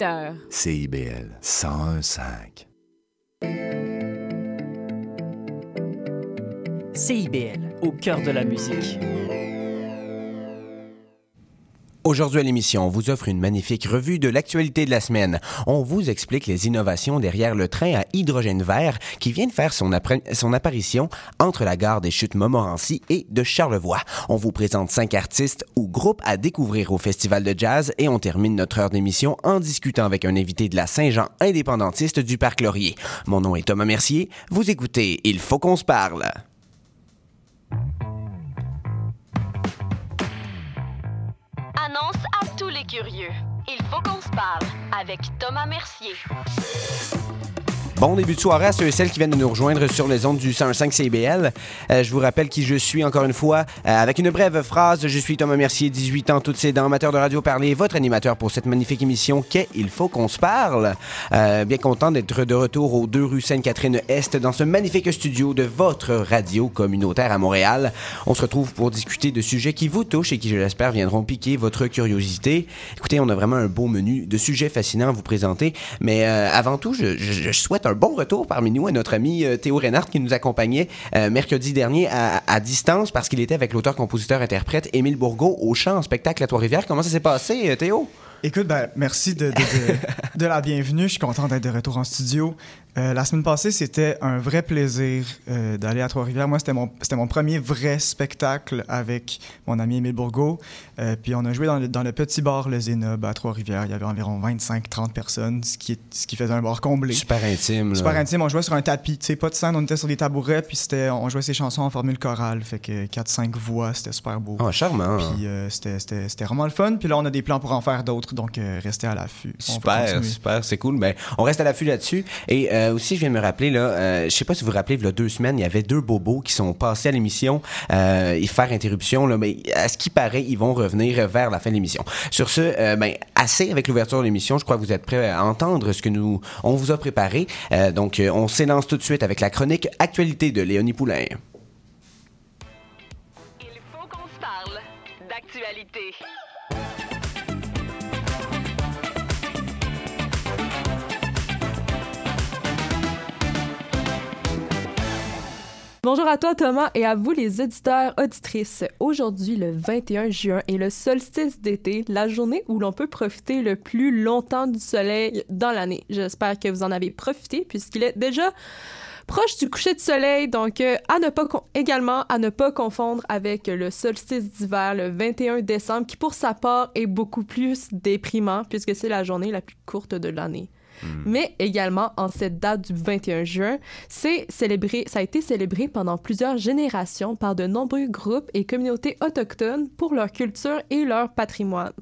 18 heures. CIBL 101.5. CIBL, au cœur de la musique. Aujourd'hui à l'émission, on vous offre une magnifique revue de l'actualité de la semaine. On vous explique les innovations derrière le train à hydrogène vert qui vient de faire son, son apparition entre la gare des Chutes Montmorency et de Charlevoix. On vous présente cinq artistes ou groupes à découvrir au Festival de jazz et on termine notre heure d'émission en discutant avec un invité de la Saint-Jean indépendantiste du Parc Laurier. Mon nom est Thomas Mercier. Vous écoutez Il faut qu'on se parle. Tous les curieux. Il faut qu'on se parle avec Thomas Mercier. Bon début de soirée à ceux et celles qui viennent de nous rejoindre sur les ondes du 105 CBL. Euh, je vous rappelle qui je suis encore une fois. Euh, avec une brève phrase, je suis Thomas Mercier, 18 ans, toutes ces dents, amateur de radio parler, votre animateur pour cette magnifique émission qu'est Il faut qu'on se parle. Euh, bien content d'être de retour aux deux rues Sainte-Catherine-Est dans ce magnifique studio de votre radio communautaire à Montréal. On se retrouve pour discuter de sujets qui vous touchent et qui, je l'espère, viendront piquer votre curiosité. Écoutez, on a vraiment un beau menu de sujets fascinants à vous présenter. Mais avant tout, je, je, je souhaite bon retour parmi nous à notre ami euh, Théo Reynard qui nous accompagnait euh, mercredi dernier à, distance parce qu'il était avec l'auteur-compositeur-interprète Émile Bourgault au chant en spectacle à Trois-Rivières. Comment ça s'est passé, euh, Théo? Écoute, ben, merci de, de, de, la bienvenue. Je suis content d'être de retour en studio. Euh, la semaine passée, c'était un vrai plaisir euh, d'aller à Trois-Rivières. Moi, c'était mon, mon premier vrai spectacle avec mon ami Émile Bourgault. Euh, puis on a joué dans le, dans le petit bar Le Zénob à Trois-Rivières. Il y avait environ 25-30 personnes, ce qui, ce qui faisait un bar comblé. Super intime. Là. Super intime. On jouait sur un tapis. Tu sais, pas de scène, on était sur des tabourets. Puis on jouait ses chansons en formule chorale. Fait que 4-5 voix, c'était super beau. Oh, charmant. Puis c'était, c'était, vraiment le fun. Puis là, on a des plans pour en faire d'autres. Donc, restez à l'affût. Super, super. C'est cool. Ben, on reste à l'affût là-dessus. Et euh, aussi, je viens de me rappeler, là, euh, je sais pas si vous vous rappelez, il y a deux semaines, il y avait deux bobos qui sont passés à l'émission euh, et faire interruption. Là, mais à ce qui paraît, ils vont revenir vers la fin de l'émission. Sur ce, euh, ben, assez avec l'ouverture de l'émission. Je crois que vous êtes prêts à entendre ce que nous on vous a préparé. Donc, on s'élance tout de suite avec la chronique Actualité de Léonie Poulain. Il faut qu'on se parle d'actualité. Bonjour à toi Thomas et à vous les auditeurs auditrices. Aujourd'hui le 21 juin est le solstice d'été, la journée où l'on peut profiter le plus longtemps du soleil dans l'année. J'espère que vous en avez profité puisqu'il est déjà proche du coucher de soleil, donc euh, à ne également à ne pas confondre avec le solstice d'hiver le 21 décembre qui pour sa part est beaucoup plus déprimant puisque c'est la journée la plus courte de l'année. Hmm. Mais également, en cette date du 21 juin, c'est célébré, ça a été célébré pendant plusieurs générations par de nombreux groupes et communautés autochtones pour leur culture et leur patrimoine.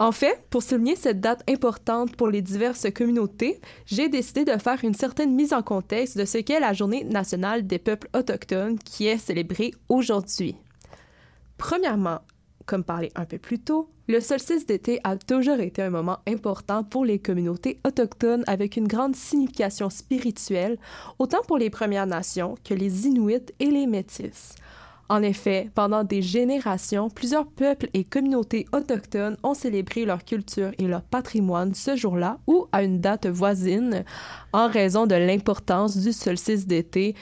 En fait, pour souligner cette date importante pour les diverses communautés, j'ai décidé de faire une certaine mise en contexte de ce qu'est la Journée nationale des peuples autochtones qui est célébrée aujourd'hui. Premièrement, comme parlé un peu plus tôt, le solstice d'été a toujours été un moment important pour les communautés autochtones avec une grande signification spirituelle, autant pour les Premières Nations que les Inuits et les Métis. En effet, pendant des générations, plusieurs peuples et communautés autochtones ont célébré leur culture et leur patrimoine ce jour-là ou à une date voisine en raison de l'importance du solstice d'été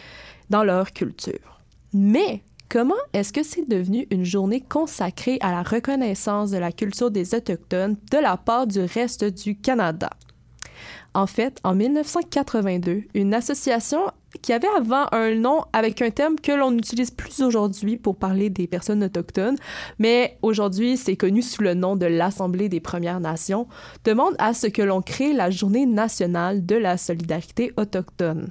dans leur culture. Mais Comment est-ce que c'est devenu une journée consacrée à la reconnaissance de la culture des Autochtones de la part du reste du Canada? En fait, en 1982, une association qui avait avant un nom avec un terme que l'on n'utilise plus aujourd'hui pour parler des personnes autochtones, mais aujourd'hui c'est connu sous le nom de l'Assemblée des Premières Nations, demande à ce que l'on crée la Journée nationale de la solidarité autochtone.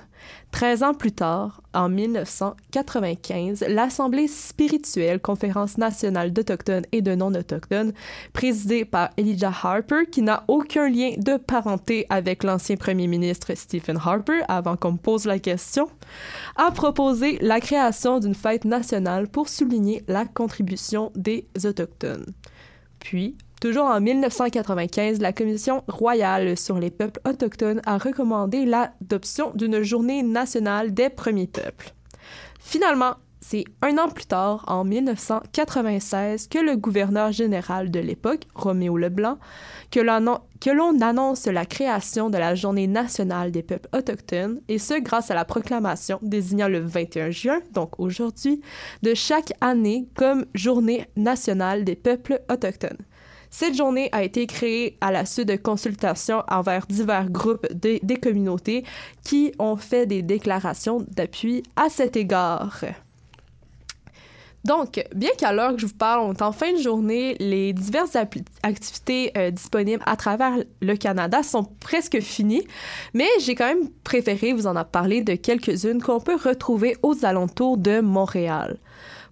13 ans plus tard, en 1995, l'Assemblée spirituelle Conférence nationale d'Autochtones et de non-autochtones, présidée par Elijah Harper, qui n'a aucun lien de parenté avec l'ancien premier ministre Stephen Harper, avant qu'on me pose la question, a proposé la création d'une fête nationale pour souligner la contribution des Autochtones. Puis, Toujours en 1995, la Commission royale sur les peuples autochtones a recommandé l'adoption d'une journée nationale des premiers peuples. Finalement, c'est un an plus tard, en 1996, que le gouverneur général de l'époque, Roméo Leblanc, que l'on annonce la création de la Journée nationale des peuples autochtones, et ce grâce à la proclamation désignant le 21 juin, donc aujourd'hui, de chaque année comme Journée nationale des peuples autochtones. Cette journée a été créée à la suite de consultations envers divers groupes des communautés qui ont fait des déclarations d'appui à cet égard. Donc, bien qu'à l'heure que je vous parle, on est en fin de journée, les diverses activités euh, disponibles à travers le Canada sont presque finies, mais j'ai quand même préféré vous en parler de quelques-unes qu'on peut retrouver aux alentours de Montréal.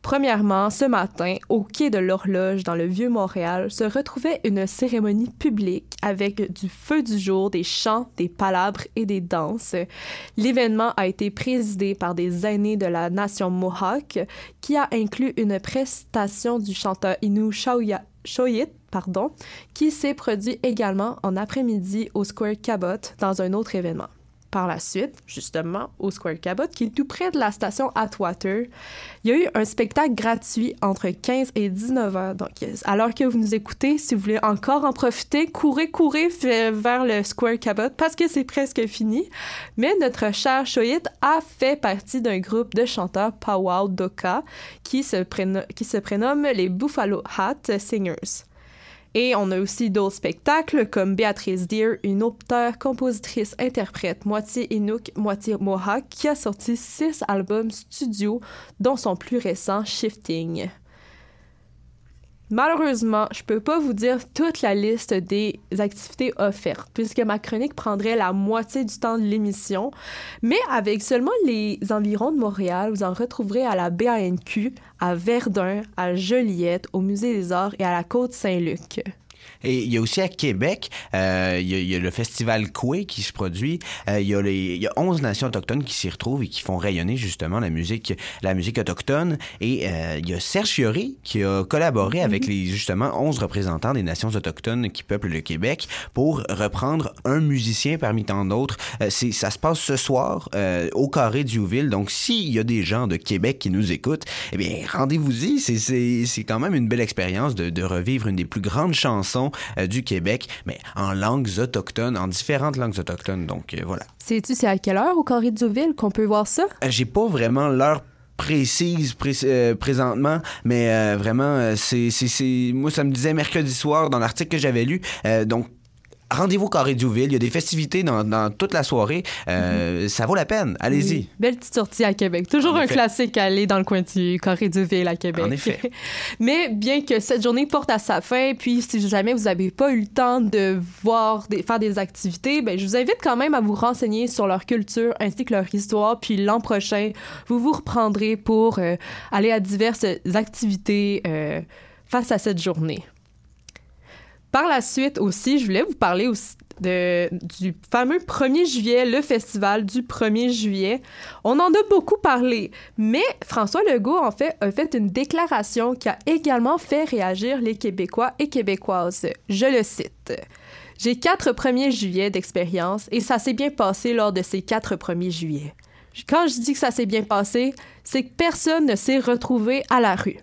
Premièrement, ce matin, au quai de l'horloge dans le vieux Montréal, se retrouvait une cérémonie publique avec du feu du jour, des chants, des palabres et des danses. L'événement a été présidé par des aînés de la nation Mohawk, qui a inclus une prestation du chanteur Inu Shoyit, pardon, qui s'est produit également en après-midi au Square Cabot dans un autre événement par la suite, justement, au Square Cabot, qui est tout près de la station Atwater. Il y a eu un spectacle gratuit entre 15 et 19 heures. Donc, alors que vous nous écoutez, si vous voulez encore en profiter, courez, courez vers le Square Cabot parce que c'est presque fini. Mais notre cher Shoyit a fait partie d'un groupe de chanteurs Powwow Doka qui se, qui se prénomme les Buffalo Hat Singers. Et on a aussi d'autres spectacles comme Béatrice Deer, une auteure, compositrice, interprète, moitié Inuk, moitié Mohawk, qui a sorti six albums studio, dont son plus récent Shifting. Malheureusement, je peux pas vous dire toute la liste des activités offertes, puisque ma chronique prendrait la moitié du temps de l'émission. Mais avec seulement les environs de Montréal, vous en retrouverez à la BANQ, à Verdun, à Joliette, au Musée des Arts et à la Côte-Saint-Luc. Et il y a aussi à Québec, euh, il, y a, le festival Coué qui se produit. Euh, il, y a les, il y a 11 nations autochtones qui s'y retrouvent et qui font rayonner justement la musique, la musique autochtone. Et euh, il y a Serge Fiori qui a collaboré avec les justement 11 représentants des nations autochtones qui peuplent le Québec pour reprendre un musicien parmi tant d'autres. c'est, ça se passe ce soir au Carré d'Youville. Donc s'il y a des gens de Québec qui nous écoutent, eh bien rendez-vous-y. C'est, c'est, c'est quand même une belle expérience de, de revivre une des plus grandes chansons euh, du Québec, mais en langues autochtones, en différentes langues autochtones. Donc, euh, voilà. Sais-tu c'est à quelle heure au Carré de Ville qu'on peut voir ça? Euh, j'ai pas vraiment l'heure précise présentement, mais vraiment, c'est, moi, ça me disait mercredi soir dans l'article que j'avais lu. donc, rendez-vous Carré Douville. Il y a des festivités dans, toute la soirée. Euh, ça vaut la peine. Allez-y. Belle petite sortie à Québec. Toujours un classique à aller dans le coin du Carré Douville à Québec. En effet. Mais bien que cette journée porte à sa fin, puis si jamais vous n'avez pas eu le temps de voir, faire des activités, ben, je vous invite quand même à vous renseigner sur leur culture ainsi que leur histoire. Puis l'an prochain, vous vous reprendrez pour euh, aller à diverses activités euh, face à cette journée. Par la suite aussi, je voulais vous parler du fameux 1er juillet, le festival du 1er juillet. On en a beaucoup parlé, mais François Legault, en fait, a fait une déclaration qui a également fait réagir les Québécois et Québécoises. Je le cite. J'ai quatre premiers juillets d'expérience et ça s'est bien passé lors de ces quatre premiers juillets. Quand je dis que ça s'est bien passé, c'est que personne ne s'est retrouvé à la rue.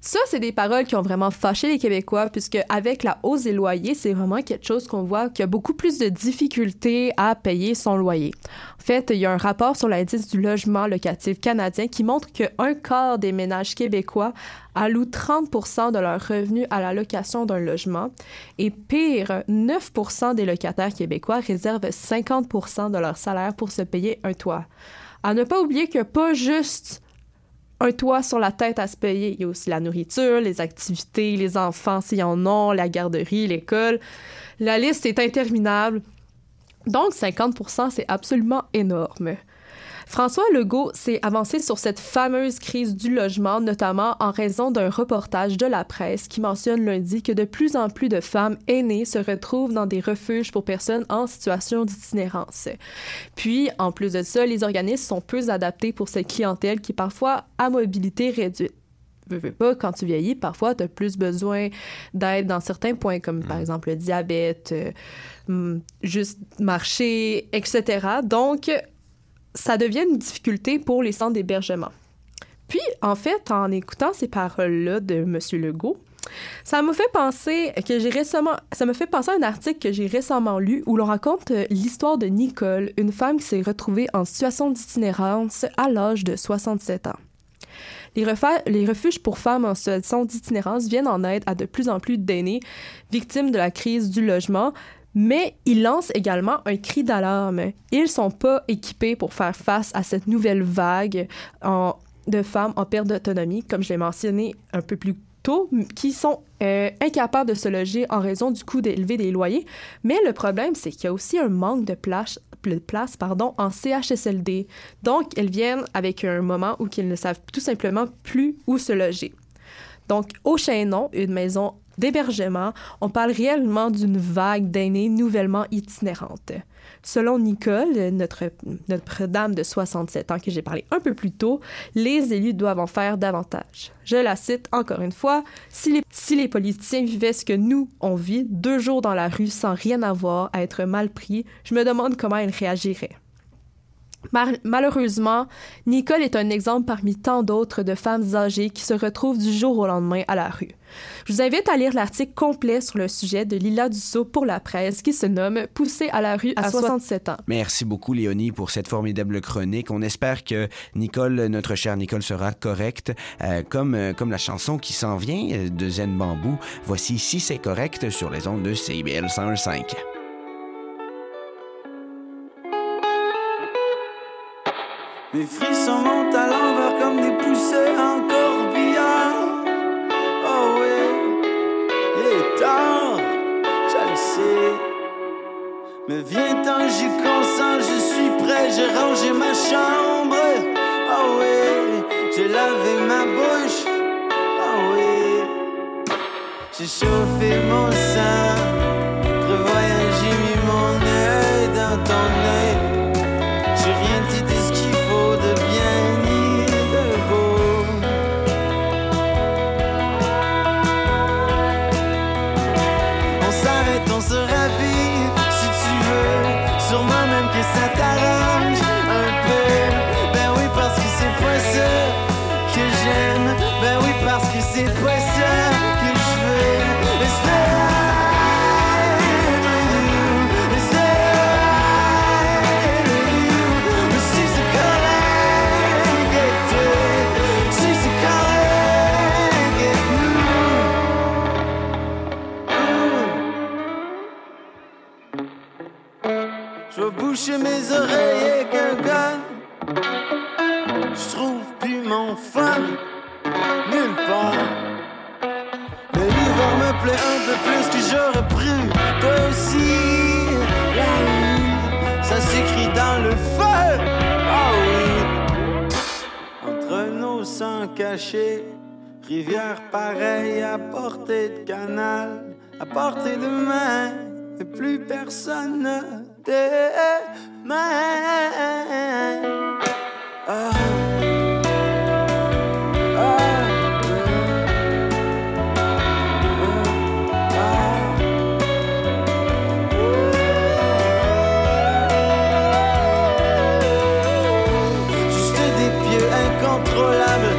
Ça, c'est des paroles qui ont vraiment fâché les Québécois, puisque avec la hausse des loyers, c'est vraiment quelque chose qu'on voit qu'il y a beaucoup plus de difficultés à payer son loyer. En fait, il y a un rapport sur l'indice du logement locatif canadien qui montre qu'un quart des ménages québécois allouent 30% de leurs revenus à la location d'un logement. Et pire, 9% des locataires québécois réservent 50% de leur salaire pour se payer un toit. À ne pas oublier que pas juste un toit sur la tête à se payer. Il y a aussi la nourriture, les activités, les enfants s'il y en a, la garderie, l'école. La liste est interminable. Donc 50% c'est absolument énorme. François Legault s'est avancé sur cette fameuse crise du logement, notamment en raison d'un reportage de la presse qui mentionne lundi que de plus en plus de femmes aînées se retrouvent dans des refuges pour personnes en situation d'itinérance. Puis, en plus de ça, les organismes sont peu adaptés pour cette clientèle qui est parfois à mobilité réduite. veux, veux pas, quand tu vieillis, parfois, tu as plus besoin d'aide dans certains points, comme par exemple le diabète, euh, hum, juste marcher, etc. Donc, ça devient une difficulté pour les centres d'hébergement. Puis, en fait, en écoutant ces paroles-là de M. Legault, ça m'a fait penser à un article que j'ai récemment lu où l'on raconte euh, l'histoire de Nicole, une femme qui s'est retrouvée en situation d'itinérance à l'âge de 67 ans. Les, les refuges pour femmes en situation d'itinérance viennent en aide à de plus en plus d'aînés victimes de la crise du logement, mais ils lancent également un cri d'alarme. Ils sont pas équipés pour faire face à cette nouvelle vague de femmes en perte d'autonomie, comme je l'ai mentionné un peu plus tôt, qui sont euh, incapables de se loger en raison du coût élevé des loyers. Mais le problème, c'est qu'il y a aussi un manque de place, de pardon, en CHSLD. Donc, elles viennent avec un moment où ils ne savent tout simplement plus où se loger. Donc, au Chaînon, une maison d'hébergement, on parle réellement d'une vague d'aînés nouvellement itinérantes. Selon Nicole, notre, notre dame de 67 ans que j'ai parlé un peu plus tôt, les élus doivent en faire davantage. Je la cite encore une fois, si les, si les politiciens vivaient ce que nous, on vit, deux jours dans la rue sans rien avoir, à être mal pris, je me demande comment ils réagiraient. Mar- malheureusement, Nicole est un exemple parmi tant d'autres de femmes âgées qui se retrouvent du jour au lendemain à la rue. Je vous invite à lire l'article complet sur le sujet de Lila Dussault pour la presse qui se nomme Poussée à la rue à 67 ans. Merci beaucoup, Léonie, pour cette formidable chronique. On espère que Nicole, notre chère Nicole, sera correcte, euh, comme, euh, comme la chanson qui s'en vient euh, de Zen Bambou. Voici Si c'est correct sur les ondes de CIBL 101.5. Mes frissons montent à l'envers comme des poussées en corbillard. Oh oui, il est tard, je le sais. Mais viens-t'en, j'y consens, je suis prêt, j'ai rangé ma chambre. Oh oui, j'ai lavé ma bouche. Oh oui, j'ai chauffé mon sein. Mes oreilles avec un gun. Je trouve plus mon fun nulle part. Mais l'hiver me plaît un peu plus que j'aurais pris. Toi aussi, ça s'écrit dans le feu. Ah oui. Entre nos sangs cachés, rivière pareille à portée de canal, à portée de main, et plus personne Juste des pieds incontrôlables.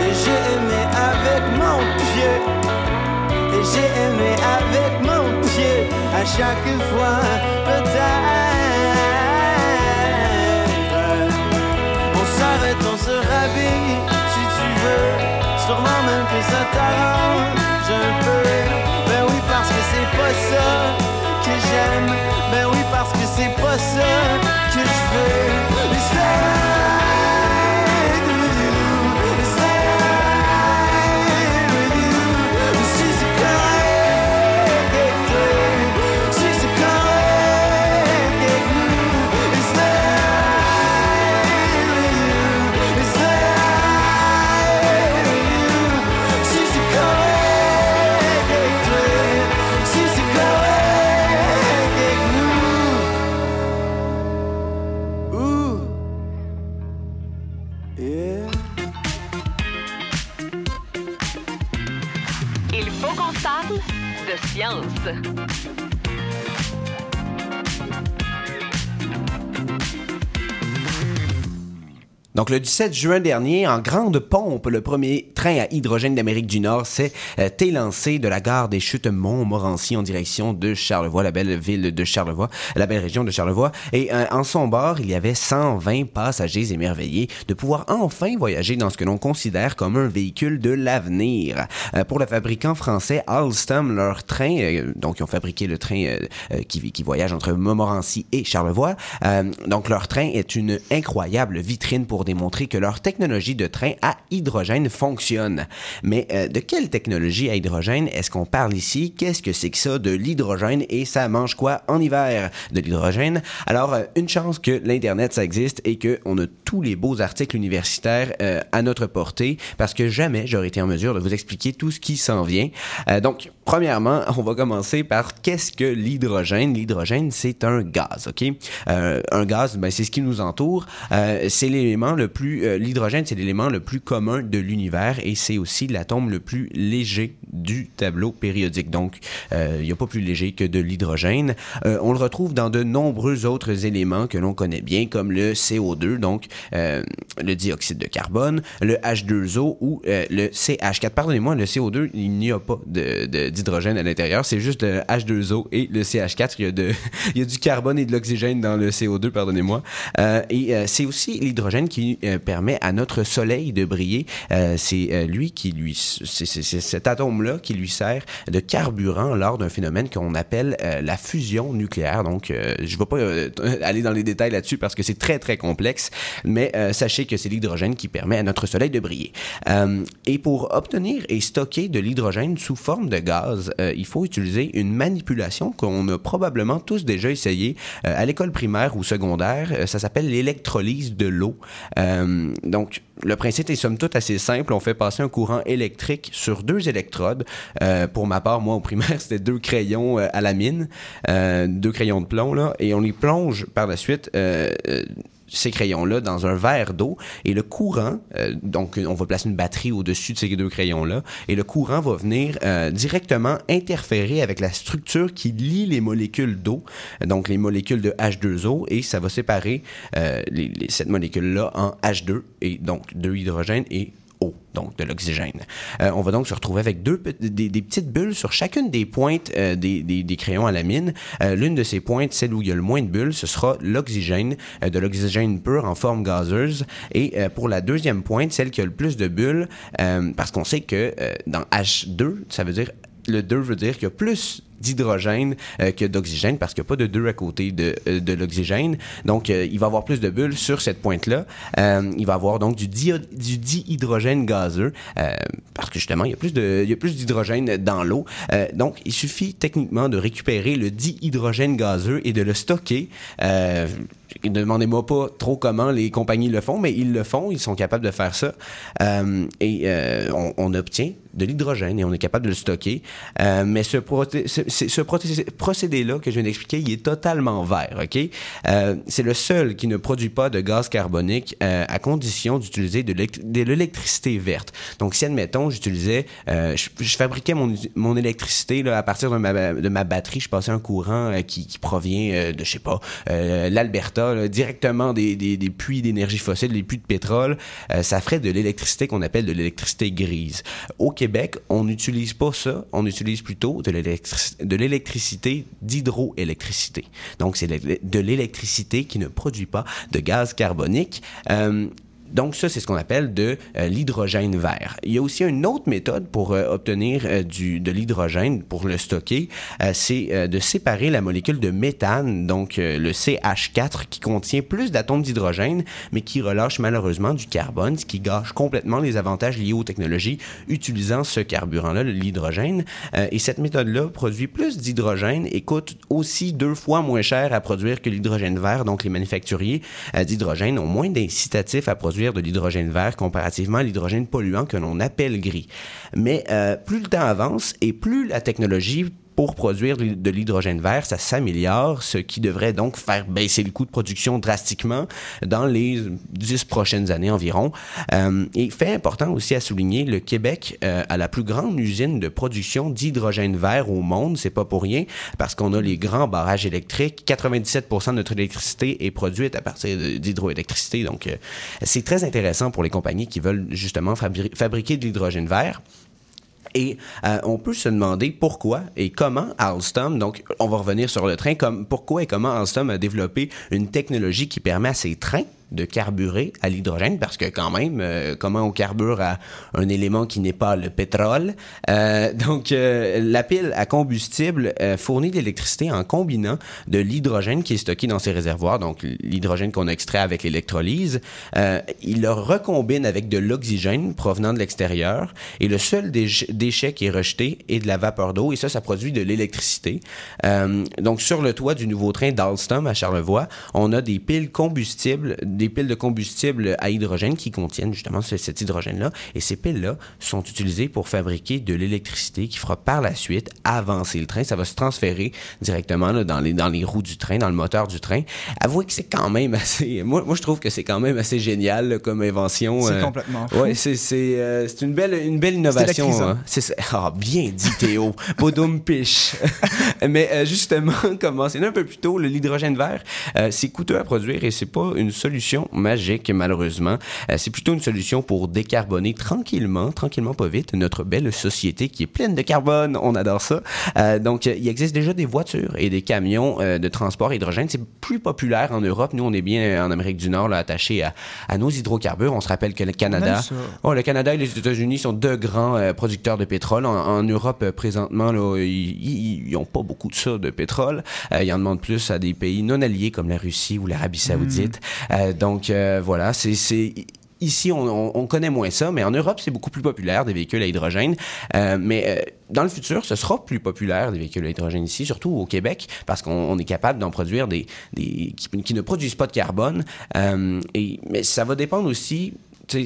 Et j'ai aimé avec mon pied. Et j'ai aimé avec mon pied. À chaque fois, Il faut qu'on parle de science. Donc, le 17 juin dernier, en grande pompe, le premier train à hydrogène d'Amérique du Nord s'est euh, élancé de la gare des Chutes Montmorency en direction de Charlevoix, la belle ville de Charlevoix, la belle région de Charlevoix. Et euh, en son bord, il y avait 120 passagers émerveillés de pouvoir enfin voyager dans ce que l'on considère comme un véhicule de l'avenir. Euh, pour le fabricant français Alstom, leur train, euh, donc ils ont fabriqué le train euh, qui, qui voyage entre Montmorency et Charlevoix, donc leur train est une incroyable vitrine pour démontrer que leur technologie de train à hydrogène fonctionne. Mais euh, de quelle technologie à hydrogène est-ce qu'on parle ici? Qu'est-ce que c'est que ça de l'hydrogène? Et ça mange quoi en hiver? De l'hydrogène? Alors, euh, une chance que l'Internet, ça existe et qu'on a tous les beaux articles universitaires euh, à notre portée parce que jamais j'aurais été en mesure de vous expliquer tout ce qui s'en vient. Donc, premièrement, on va commencer par qu'est-ce que l'hydrogène? L'hydrogène, c'est un gaz, OK? Un gaz, ben, c'est ce qui nous entoure. C'est l'élément le plus... euh, l'hydrogène, c'est l'élément le plus commun de l'univers et c'est aussi l'atome le plus léger du tableau périodique. Donc, euh, il n'y a pas plus léger que de l'hydrogène. Euh, on le retrouve dans de nombreux autres éléments que l'on connaît bien, comme le CO2, donc euh, le dioxyde de carbone, le H2O ou euh, le CH4. Pardonnez-moi, le CO2, il n'y a pas d'hydrogène à l'intérieur, c'est juste le H2O et le CH4. Il y a, de, il y a du carbone et de l'oxygène dans le CO2, pardonnez-moi. Euh, et euh, c'est aussi l'hydrogène qui euh, permet à notre Soleil de briller. Euh, c'est euh, lui qui lui, c'est cet atome-là qui lui sert de carburant lors d'un phénomène qu'on appelle la fusion nucléaire. Donc, je ne vais pas aller dans les détails là-dessus parce que c'est très très complexe, mais sachez que c'est l'hydrogène qui permet à notre Soleil de briller. Et pour obtenir et stocker de l'hydrogène sous forme de gaz, il faut utiliser une manipulation qu'on a probablement tous déjà essayé à l'école primaire ou secondaire. Ça s'appelle l'électrolyse de l'eau. Euh, donc, le principe est somme toute assez simple. On fait passer un courant électrique sur deux électrodes. Euh, pour ma part, moi, au primaire, c'était deux crayons euh, à la mine, euh, deux crayons de plomb, là, et on les plonge par la suite. Ces crayons-là dans un verre d'eau et le courant, euh, donc on va placer une batterie au-dessus de ces deux crayons-là et le courant va venir euh, directement interférer avec la structure qui lie les molécules d'eau, donc les molécules de H2O et ça va séparer euh, les- les- cette molécule-là en H2 et donc deux hydrogènes et Donc de l'oxygène. Euh, on va donc se retrouver avec deux, des, des petites bulles sur chacune des pointes euh, des, des- des crayons à la mine. Euh, L'une de ces pointes, celle où il y a le moins de bulles, ce sera l'oxygène, euh, de l'oxygène pur en forme gazeuse. Et euh, pour la deuxième pointe, celle qui a le plus de bulles, euh, parce qu'on sait que dans H2, ça veut dire le 2 veut dire qu'il y a plus d'hydrogène euh, que d'oxygène parce qu'il n'y a pas de 2 à côté de, euh, l'oxygène. Donc, euh, il va avoir plus de bulles sur cette pointe-là. Il va avoir donc du, dihydrogène gazeux parce que justement, il y a plus d'hydrogène dans l'eau. Donc, il suffit techniquement de récupérer le dihydrogène gazeux et de le stocker. Demandez-moi pas trop comment les compagnies le font, mais ils le font, ils sont capables de faire ça. Et on obtient de l'hydrogène et on est capable de le stocker. Euh, mais ce, ce, ce- procédé-là que je viens d'expliquer, il est totalement vert, OK? Euh, c'est le seul qui ne produit pas de gaz carbonique euh, à condition d'utiliser de l'élect- de l'électricité verte. Donc, si, admettons, j'utilisais, euh, je, je fabriquais mon, mon électricité là, à partir de ma, de ma batterie, je passais un courant euh, qui, qui provient euh, de, je sais pas, l'Alberta, directement des, des, des puits d'énergie fossile, des puits de pétrole, ça ferait de l'électricité qu'on appelle de l'électricité grise. On n'utilise pas ça, on utilise plutôt de l'électric- de l'électricité d'hydroélectricité. Donc, c'est de de l'électricité qui ne produit pas de gaz carbonique. Euh, donc ça, c'est ce qu'on appelle de euh, l'hydrogène vert. Il y a aussi une autre méthode pour euh, obtenir euh, du, de l'hydrogène, pour le stocker, c'est de séparer la molécule de méthane, donc le CH4, qui contient plus d'atomes d'hydrogène, mais qui relâche malheureusement du carbone, ce qui gâche complètement les avantages liés aux technologies utilisant ce carburant-là, l'hydrogène. Et cette méthode-là produit plus d'hydrogène et coûte aussi deux fois moins cher à produire que l'hydrogène vert. Donc les manufacturiers d'hydrogène ont moins d'incitatifs à produire de l'hydrogène vert comparativement à l'hydrogène polluant que l'on appelle gris. Mais euh, plus le temps avance et plus la technologie pour produire de l'hydrogène vert, ça s'améliore, ce qui devrait donc faire baisser le coût de production drastiquement dans les dix prochaines années environ. Euh, et fait important aussi à souligner, le Québec euh, a la plus grande usine de production d'hydrogène vert au monde. C'est pas pour rien parce qu'on a les grands barrages électriques. 97% de notre électricité est produite à partir d'hydroélectricité. Donc, euh, c'est très intéressant pour les compagnies qui veulent justement fabriquer de l'hydrogène vert. Et euh, on peut se demander pourquoi et comment Alstom, donc on va revenir sur le train, comme, pourquoi et comment Alstom a développé une technologie qui permet à ces trains de carburer à l'hydrogène parce que quand même, euh, comment on carbure à un élément qui n'est pas le pétrole? Euh, donc, euh, la pile à combustible fournit de l'électricité en combinant de l'hydrogène qui est stocké dans ses réservoirs, donc l'hydrogène qu'on extrait avec l'électrolyse. il le recombine avec de l'oxygène provenant de l'extérieur et le seul déchet qui est rejeté est de la vapeur d'eau et ça, ça produit de l'électricité. donc, sur le toit du nouveau train d'Alstom à Charlevoix, on a des piles combustibles des piles de combustible à hydrogène qui contiennent justement cet hydrogène-là. Et ces piles-là sont utilisées pour fabriquer de l'électricité qui fera par la suite avancer le train. Ça va se transférer directement dans, les, dans les roues du train, dans le moteur du train. Avouez que c'est quand même assez... Moi, moi, je trouve que c'est quand même assez génial comme invention. C'est euh, complètement Ouais, c'est euh, c'est une belle, une belle innovation. Hein. C'est ah, bien dit Théo. Bodoum piche. Mais euh, justement, comme mentionné un peu plus tôt, l'hydrogène vert, c'est coûteux à produire et c'est pas une solution magique, malheureusement. Euh, c'est plutôt une solution pour décarboner tranquillement, tranquillement pas vite, notre belle société qui est pleine de carbone. On adore ça. Euh, donc, il existe déjà des voitures et des camions euh, de transport hydrogène. C'est plus populaire en Europe. Nous, on est bien en Amérique du Nord, là, attachés à, à, nos hydrocarbures. On se rappelle que le Canada, oh, le Canada et les États-Unis sont deux grands producteurs de pétrole. En, Europe, présentement, ils n'ont pas beaucoup de ça de pétrole. ils en demandent plus à des pays non alliés comme la Russie ou l'Arabie Saoudite. Hmm. Donc euh, voilà, c'est ici, on, connaît moins ça, mais en Europe, c'est beaucoup plus populaire des véhicules à hydrogène. Euh, mais euh, dans le futur, ce sera plus populaire des véhicules à hydrogène ici, surtout au Québec, parce qu'on est capable d'en produire des, des qui, ne produisent pas de carbone. et, mais ça va dépendre aussi.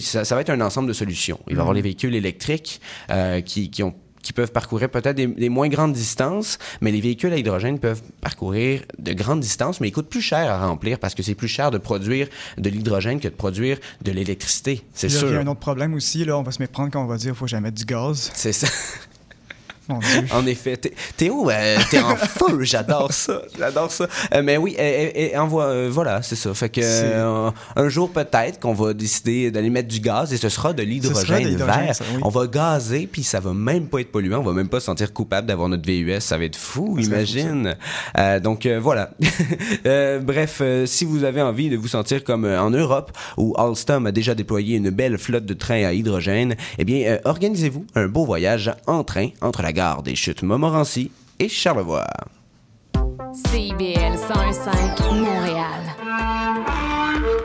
Ça, ça va être un ensemble de solutions. Il va y avoir mm. les véhicules électriques qui, qui ont qui peuvent parcourir peut-être des, moins grandes distances, mais les véhicules à hydrogène peuvent parcourir de grandes distances, mais ils coûtent plus cher à remplir parce que c'est plus cher de produire de l'hydrogène que de produire de l'électricité. C'est sûr. Il y a un autre problème aussi, là, on va se méprendre quand on va dire qu'il faut jamais du gaz. C'est ça. En effet. Théo, euh, t'es en feu. J'adore ça. J'adore ça. Euh, mais oui, et, envoie, euh, voilà, c'est ça. Fait que un jour, peut-être qu'on va décider d'aller mettre du gaz et ce sera de l'hydrogène vert. On va gazer, puis ça va même pas être polluant. On va même pas se sentir coupable d'avoir notre VUS. Ça va être fou, imagine. donc, voilà. bref, si vous avez envie de vous sentir comme en Europe, où Alstom a déjà déployé une belle flotte de trains à hydrogène, eh bien, organisez-vous un beau voyage en train entre la gare des Chutes Montmorency et Charlevoix. CIBL 105 Montréal.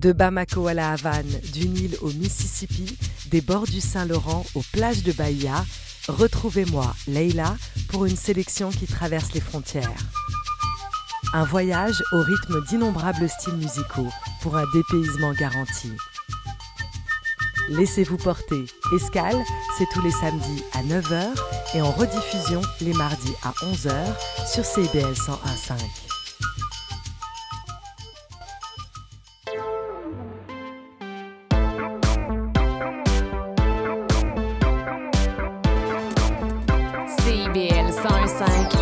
De Bamako à la Havane, du Nil au Mississippi, des bords du Saint-Laurent aux plages de Bahia, retrouvez-moi, Leila, pour une sélection qui traverse les frontières. Un voyage au rythme d'innombrables styles musicaux pour un dépaysement garanti. Laissez-vous porter. Escale, c'est tous les samedis à 9h et en rediffusion les mardis à 11h sur CBL 101.5.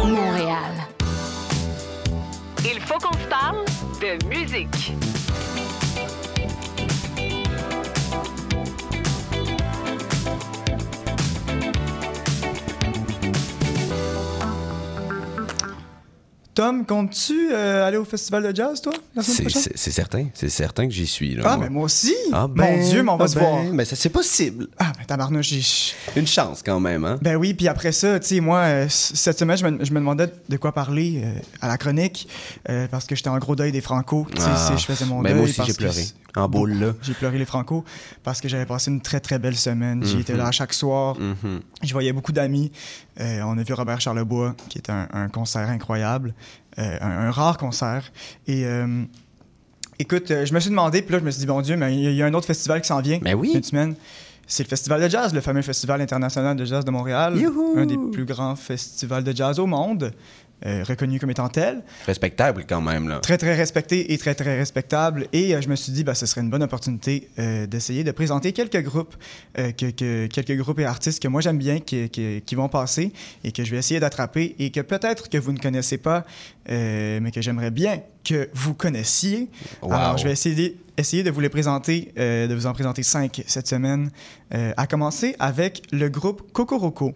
Montréal. Il faut qu'on se parle de musique. Tom, comptes-tu euh, aller au festival de jazz, toi, la semaine C'est- prochaine? C'est certain, c'est certain que j'y suis. Là, Ah, moi. mais moi aussi! Ah, Mon ben, Dieu, mais on va ah se ben, voir. Mais ça, c'est possible. Ah, ben tabarnouche, j'ai... Une chance quand même, hein? Ben oui, puis après ça, tu sais, moi, euh, cette semaine, je me, je me demandais de quoi parler euh, à la chronique, parce que j'étais en gros deuil des Franco. Tu sais, Ah. je faisais mon Ben, deuil. moi aussi, parce j'ai pleuré. En boule, là. J'ai pleuré les Franco parce que j'avais passé une très, très belle semaine. J'y étais Mhm. là chaque soir. Mhm. Je voyais beaucoup d'amis. Euh, on a vu Robert Charlebois, qui est un, un concert incroyable, euh, un, un rare concert. Et euh, écoute, je me suis demandé, puis là, je me suis dit, bon Dieu, mais il y a- il y, a un autre festival qui s'en vient. Ben oui. Une semaine. C'est le Festival de jazz, le fameux Festival international de jazz de Montréal. Youhou! Un des plus grands festivals de jazz au monde, euh, reconnu comme étant tel. Respectable quand même, là. Très, très respecté et très, très respectable. Et euh, je me suis dit, bah, ce serait une bonne opportunité euh, d'essayer de présenter quelques groupes, euh, que, que- quelques groupes et artistes que moi j'aime bien, qui, qui- qui vont passer et que je vais essayer d'attraper et que peut-être que vous ne connaissez pas, mais que j'aimerais bien que vous connaissiez. Wow. Alors, je vais essayer, essayer de vous les présenter, de vous en présenter cinq cette semaine, à commencer avec le groupe Cocoroco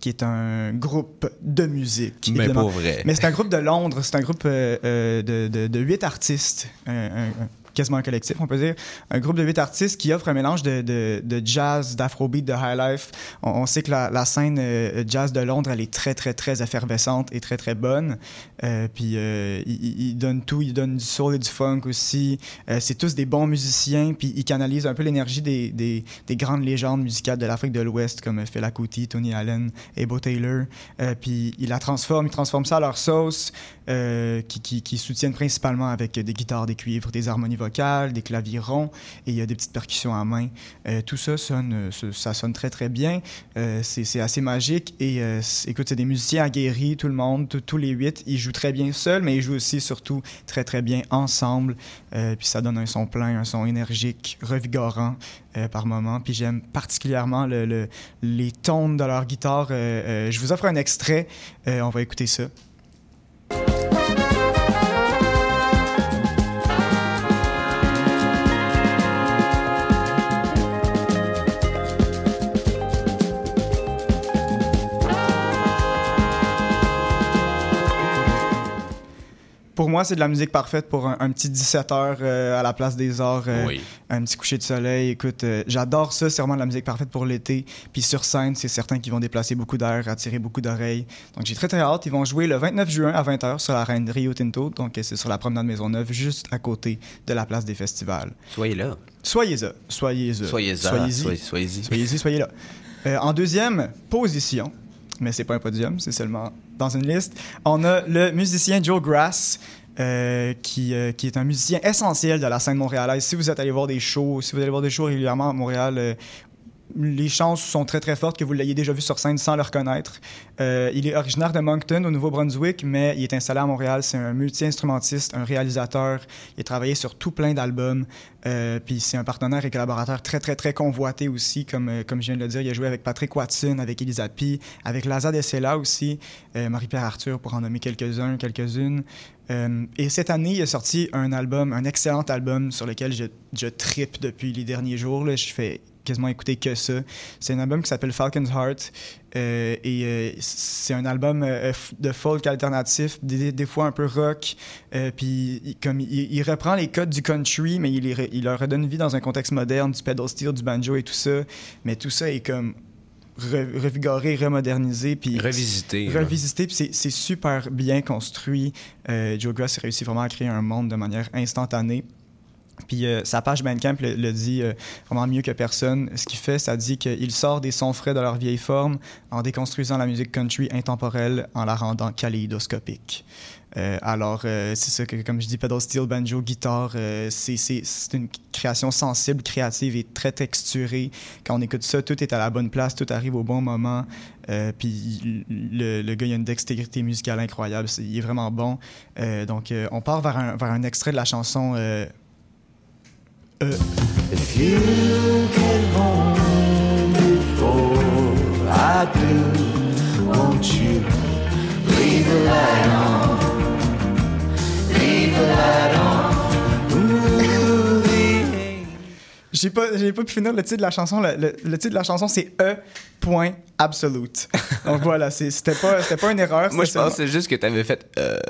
qui est un groupe de musique. Mais évidemment. pour vrai. Mais c'est un groupe de Londres, c'est un groupe euh, euh, de, de, de huit artistes, un- un- un- quasiment collectif, on peut dire. Un groupe de huit artistes qui offre un mélange de, de, de jazz, d'afrobeat, de high life. On, sait que la, scène euh, jazz de Londres, elle est très, très, très effervescente et très, très bonne. Euh, puis euh, ils, donnent tout, ils donnent du soul et du funk aussi. C'est tous des bons musiciens, puis ils canalisent un peu l'énergie des, des, des grandes légendes musicales de l'Afrique de l'Ouest, comme Fela Kuti, Tony Allen, Ebo Taylor. Puis ils la transforment, ils transforment ça à leur sauce, qui, qui, qui soutiennent principalement avec des guitares, des cuivres, des harmonies vocales, des claviers ronds, et il y a des petites percussions à main. Euh, tout ça sonne, euh, ça- sonne très très bien. Euh, c'est assez magique. Et écoute, c'est des musiciens aguerris, tout le monde, tous- les huit. Ils jouent très bien seuls, mais ils jouent aussi surtout très très bien ensemble. Puis ça donne un son plein, un son énergique, revigorant par moment. Puis j'aime particulièrement le- le- les tones de leur guitare. Je vous offre un extrait. On va écouter ça. Pour moi, c'est de la musique parfaite pour un, un petit 17 heures euh, à la place des arts, euh, Oui. un petit coucher de soleil. Écoute, euh, j'adore ça. C'est vraiment de la musique parfaite pour l'été. Puis sur scène, c'est certain qu'ils vont déplacer beaucoup d'air, attirer beaucoup d'oreilles. Donc j'ai très très hâte. Ils vont jouer le 29 juin à 20h sur la reine Rio Tinto. Donc euh, c'est sur la promenade Maisonneuve, juste à côté de la place des festivals. Soyez là. Soyez-là. Soyez-y. Soyez-y. Soyez-y. Soyez- Soyez-y. Soyez-y, soyez là. En deuxième position, mais c'est pas un podium, c'est seulement dans une liste, on a le musicien Joe Grass. euh, qui, euh, qui est un musicien essentiel de la scène montréalaise. Si vous êtes allé voir des shows, si vous allez voir des shows régulièrement à Montréal, euh, les chances sont très très fortes que vous l'ayez déjà vu sur scène sans le reconnaître. Euh, il est originaire de Moncton, au Nouveau-Brunswick, mais il est installé à Montréal. C'est un multi-instrumentiste, un réalisateur. Il a travaillé sur tout plein d'albums. Euh, puis c'est un partenaire et collaborateur très très très convoité aussi, comme, euh, comme je viens de le dire. Il a joué avec Patrick Watson, avec Elisa Pi, avec Laza Dessela aussi, Marie-Pierre Arthur pour en nommer quelques-uns, quelques-unes. Et cette année, il a sorti un album, un excellent album sur lequel je, je tripe depuis les derniers jours. Là. Je fais quasiment écouter que ça. C'est un album qui s'appelle Falcon's Heart. euh, et euh, c'est un album euh, de folk alternatif, des, des fois un peu rock. puis il, comme il, il reprend les codes du country, mais il, leur redonne vie dans un contexte moderne, du pedal steel, du banjo et tout ça. Mais tout ça est comme re- revigoré, remodernisé. Puis Revisité. revisité, puis c'est- super bien construit. Joe Grass a réussi vraiment à créer un monde de manière instantanée. Puis euh, sa page Bandcamp le, le dit euh, vraiment mieux que personne. Ce qu'il fait, ça dit qu'il sort des sons frais de leur vieille forme en déconstruisant la musique country intemporelle en la rendant kaléidoscopique. Euh, alors, c'est ça que, comme je dis, pedal steel, banjo, guitare, euh, c'est une création sensible, créative et très texturée. Quand on écoute ça, tout est à la bonne place, tout arrive au bon moment. Puis le, le gars, il a une dextérité musicale incroyable. Il est vraiment bon. Donc, on part vers un, vers un extrait de la chanson. If you get home before I do, won't you leave the light on? Leave the light on. J'ai pas, j'ai pas pu finir le titre de la chanson. Le, le- le titre de la chanson, c'est E. Point absolute. Donc voilà, c'était pas, c'était pas une erreur. Moi, je pensais juste que t'avais fait. euh,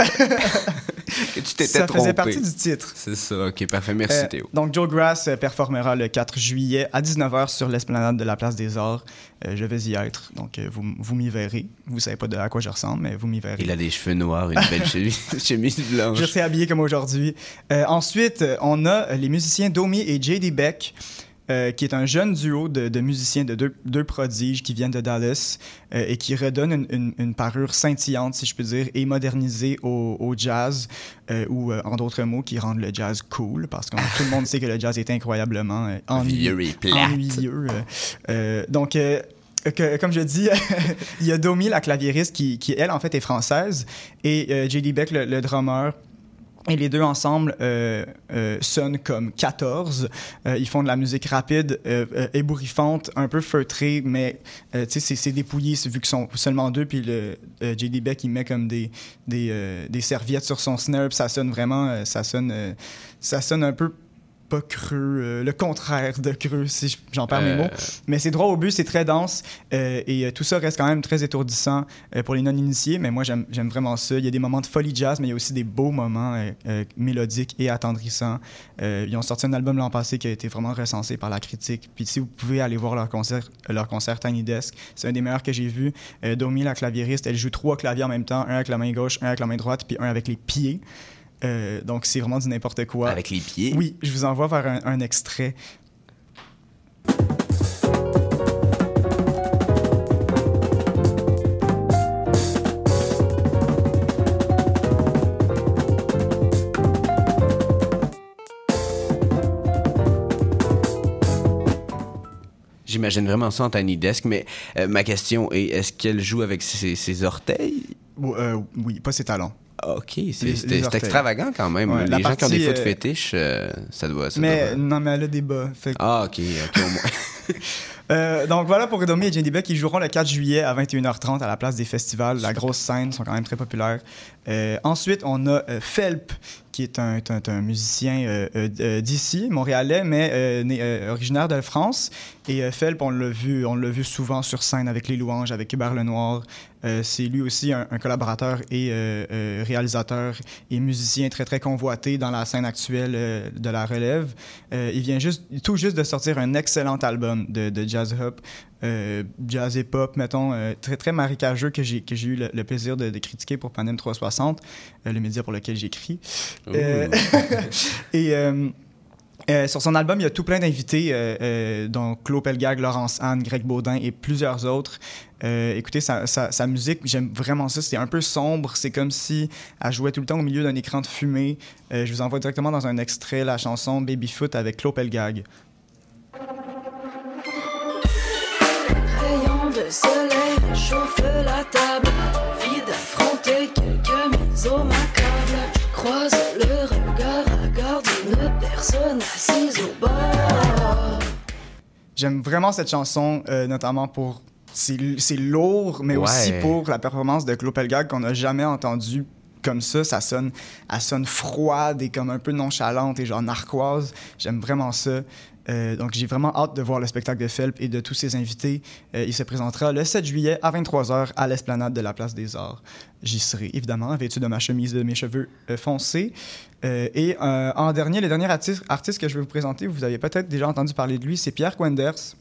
que tu t'étais Ça trompé. faisait partie du titre. C'est ça, ok, parfait. Merci, Euh, Théo. donc, Joe Grass euh, performera le 4 juillet à 19h sur l'esplanade de la Place des Arts. Euh, je vais y être, donc vous, vous m'y verrez. Vous savez pas de à quoi je ressemble, mais vous m'y verrez. Il a des cheveux noirs, une belle chemise, chemise blanche. Je serai habillé comme aujourd'hui. Ensuite, on a les musiciens Domi et J.D. Beck, euh, qui est un jeune duo de, de musiciens de deux, deux prodiges qui viennent de Dallas euh, et qui redonnent une, une- une parure scintillante, si je peux dire, et modernisée au, au jazz, euh, ou en d'autres mots, qui rendent le jazz cool, parce que tout le monde sait que le jazz est incroyablement ennuyeux. Donc, que- comme je dis, il y a Domi, la claviériste, qui, qui, elle, en fait, est française, et euh, J.D. Beck, le, le drummer. Et les deux ensemble euh, euh, sonnent comme 14. Euh, ils font de la musique rapide, euh, euh, ébouriffante, un peu feutrée, mais euh, c'est- dépouillé vu qu'ils sont seulement deux. Puis le J.D. Beck, il met comme des, des, des serviettes sur son snare, puis ça sonne vraiment, ça sonne, ça sonne un peu pas creux, euh, le contraire de creux, si je- j'en perds mes Euh. mots. Mais c'est droit au but, c'est très dense euh, et tout ça reste quand même très étourdissant pour les non-initiés. Mais moi, j'aime vraiment ça. Il y a des moments de folie jazz, mais il y a aussi des beaux moments mélodiques et attendrissants. Ils ont sorti un album l'an passé qui a été vraiment recensé par la critique. Puis si vous pouvez aller voir leur concert, leur concert Tiny Desk, c'est un des meilleurs que j'ai vu. Domi, la claviériste, elle joue trois claviers en même temps, un avec la main gauche, un avec la main droite, puis un avec les pieds. Euh, donc c'est vraiment du n'importe quoi. Avec les pieds. Oui, je vous envoie vers un, un extrait. J'imagine vraiment ça en Tiny Desk, mais euh, ma question est est-ce qu'elle joue avec ses, ses orteils? Euh, oui, pas ses talons. Ok, c'est extravagant quand même. Ouais, les gens qui ont des partie, foot euh, fétiches, euh, ça doit. Ça Mais doit- non, mais elle a des bas. Fait que- Ah, ok, ok, au moins. Euh, donc voilà pour Domi et Jenny Beck. Ils joueront le 4 juillet à 21h30 à la place des festivals. La grosse scène, sont quand même très populaires. Euh, ensuite, on a Felp, qui est un, un- un musicien d'ici, montréalais, mais né- originaire de France. Et Felp, on l'a vu, on l'a vu souvent sur scène avec Les Louanges, avec Hubert Lenoir. Euh, c'est lui aussi un, un collaborateur et euh, euh, réalisateur et musicien très très convoité dans la scène actuelle de la relève. Il vient juste, tout juste de sortir un excellent album de, de jazz hop, jazz et pop, mettons, très très marécageux que j'ai que j'ai eu le, le plaisir de, de critiquer pour Panem 360, euh, le média pour lequel j'écris. Et euh, sur son album, il y a tout plein d'invités, euh, euh, dont Claude Pelgag, Laurence Anne, Greg Baudin et plusieurs autres. Euh, écoutez, sa, sa- sa musique, j'aime vraiment ça. C'est un peu sombre. C'est comme si elle jouait tout le temps au milieu d'un écran de fumée. Euh, je vous envoie directement dans un extrait la chanson Babyfoot avec Claude Pelgag. Rayon de soleil chauffe la table. Vide affronté, quelques mises au macabre. Je croise le regard à garde d'une personne assise au bord. J'aime vraiment cette chanson, euh, notamment pour. C'est lourd, mais Ouais. aussi pour la performance de Claude Pelgag qu'on n'a jamais entendu comme ça. Ça sonne, elle sonne froide et comme un peu nonchalante et genre narquoise. J'aime vraiment ça. Euh, donc, j'ai vraiment hâte de voir le spectacle de Phelps et de tous ses invités. Euh, il se présentera le 7 juillet à 23h à l'esplanade de la Place des Arts. J'y serai évidemment vêtu de ma chemise, de mes cheveux euh, foncés. Et en dernier, le dernier artiste, artiste que je vais vous présenter, vous avez peut-être déjà entendu parler de lui, c'est Pierre Quenders.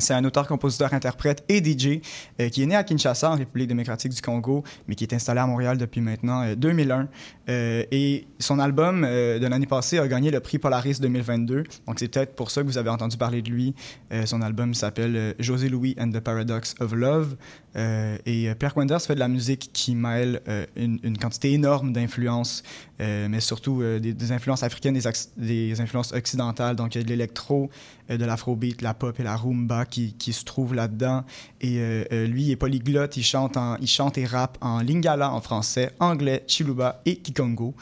C'est un auteur, compositeur, interprète et DJ euh, qui est né à Kinshasa, en République démocratique du Congo, mais qui est installé à Montréal depuis maintenant euh, 2001. Euh, et son album euh, de l'année passée a gagné le prix Polaris 2022. Donc c'est peut-être pour ça que vous avez entendu parler de lui. Euh, son album s'appelle euh, José Louis and the Paradox of Love. Euh, et euh, Pierre Quenders fait de la musique qui mêle euh, une, une quantité énorme d'influences, euh, mais surtout des, des influences africaines, des, influences occidentales. Donc il y a de l'électro, de l'afrobeat, la pop et la rumba qui, qui se trouvent là-dedans. Et lui, il est polyglotte, il chante, en, il chante et rappe en lingala en français, anglais, chiluba et kikongo.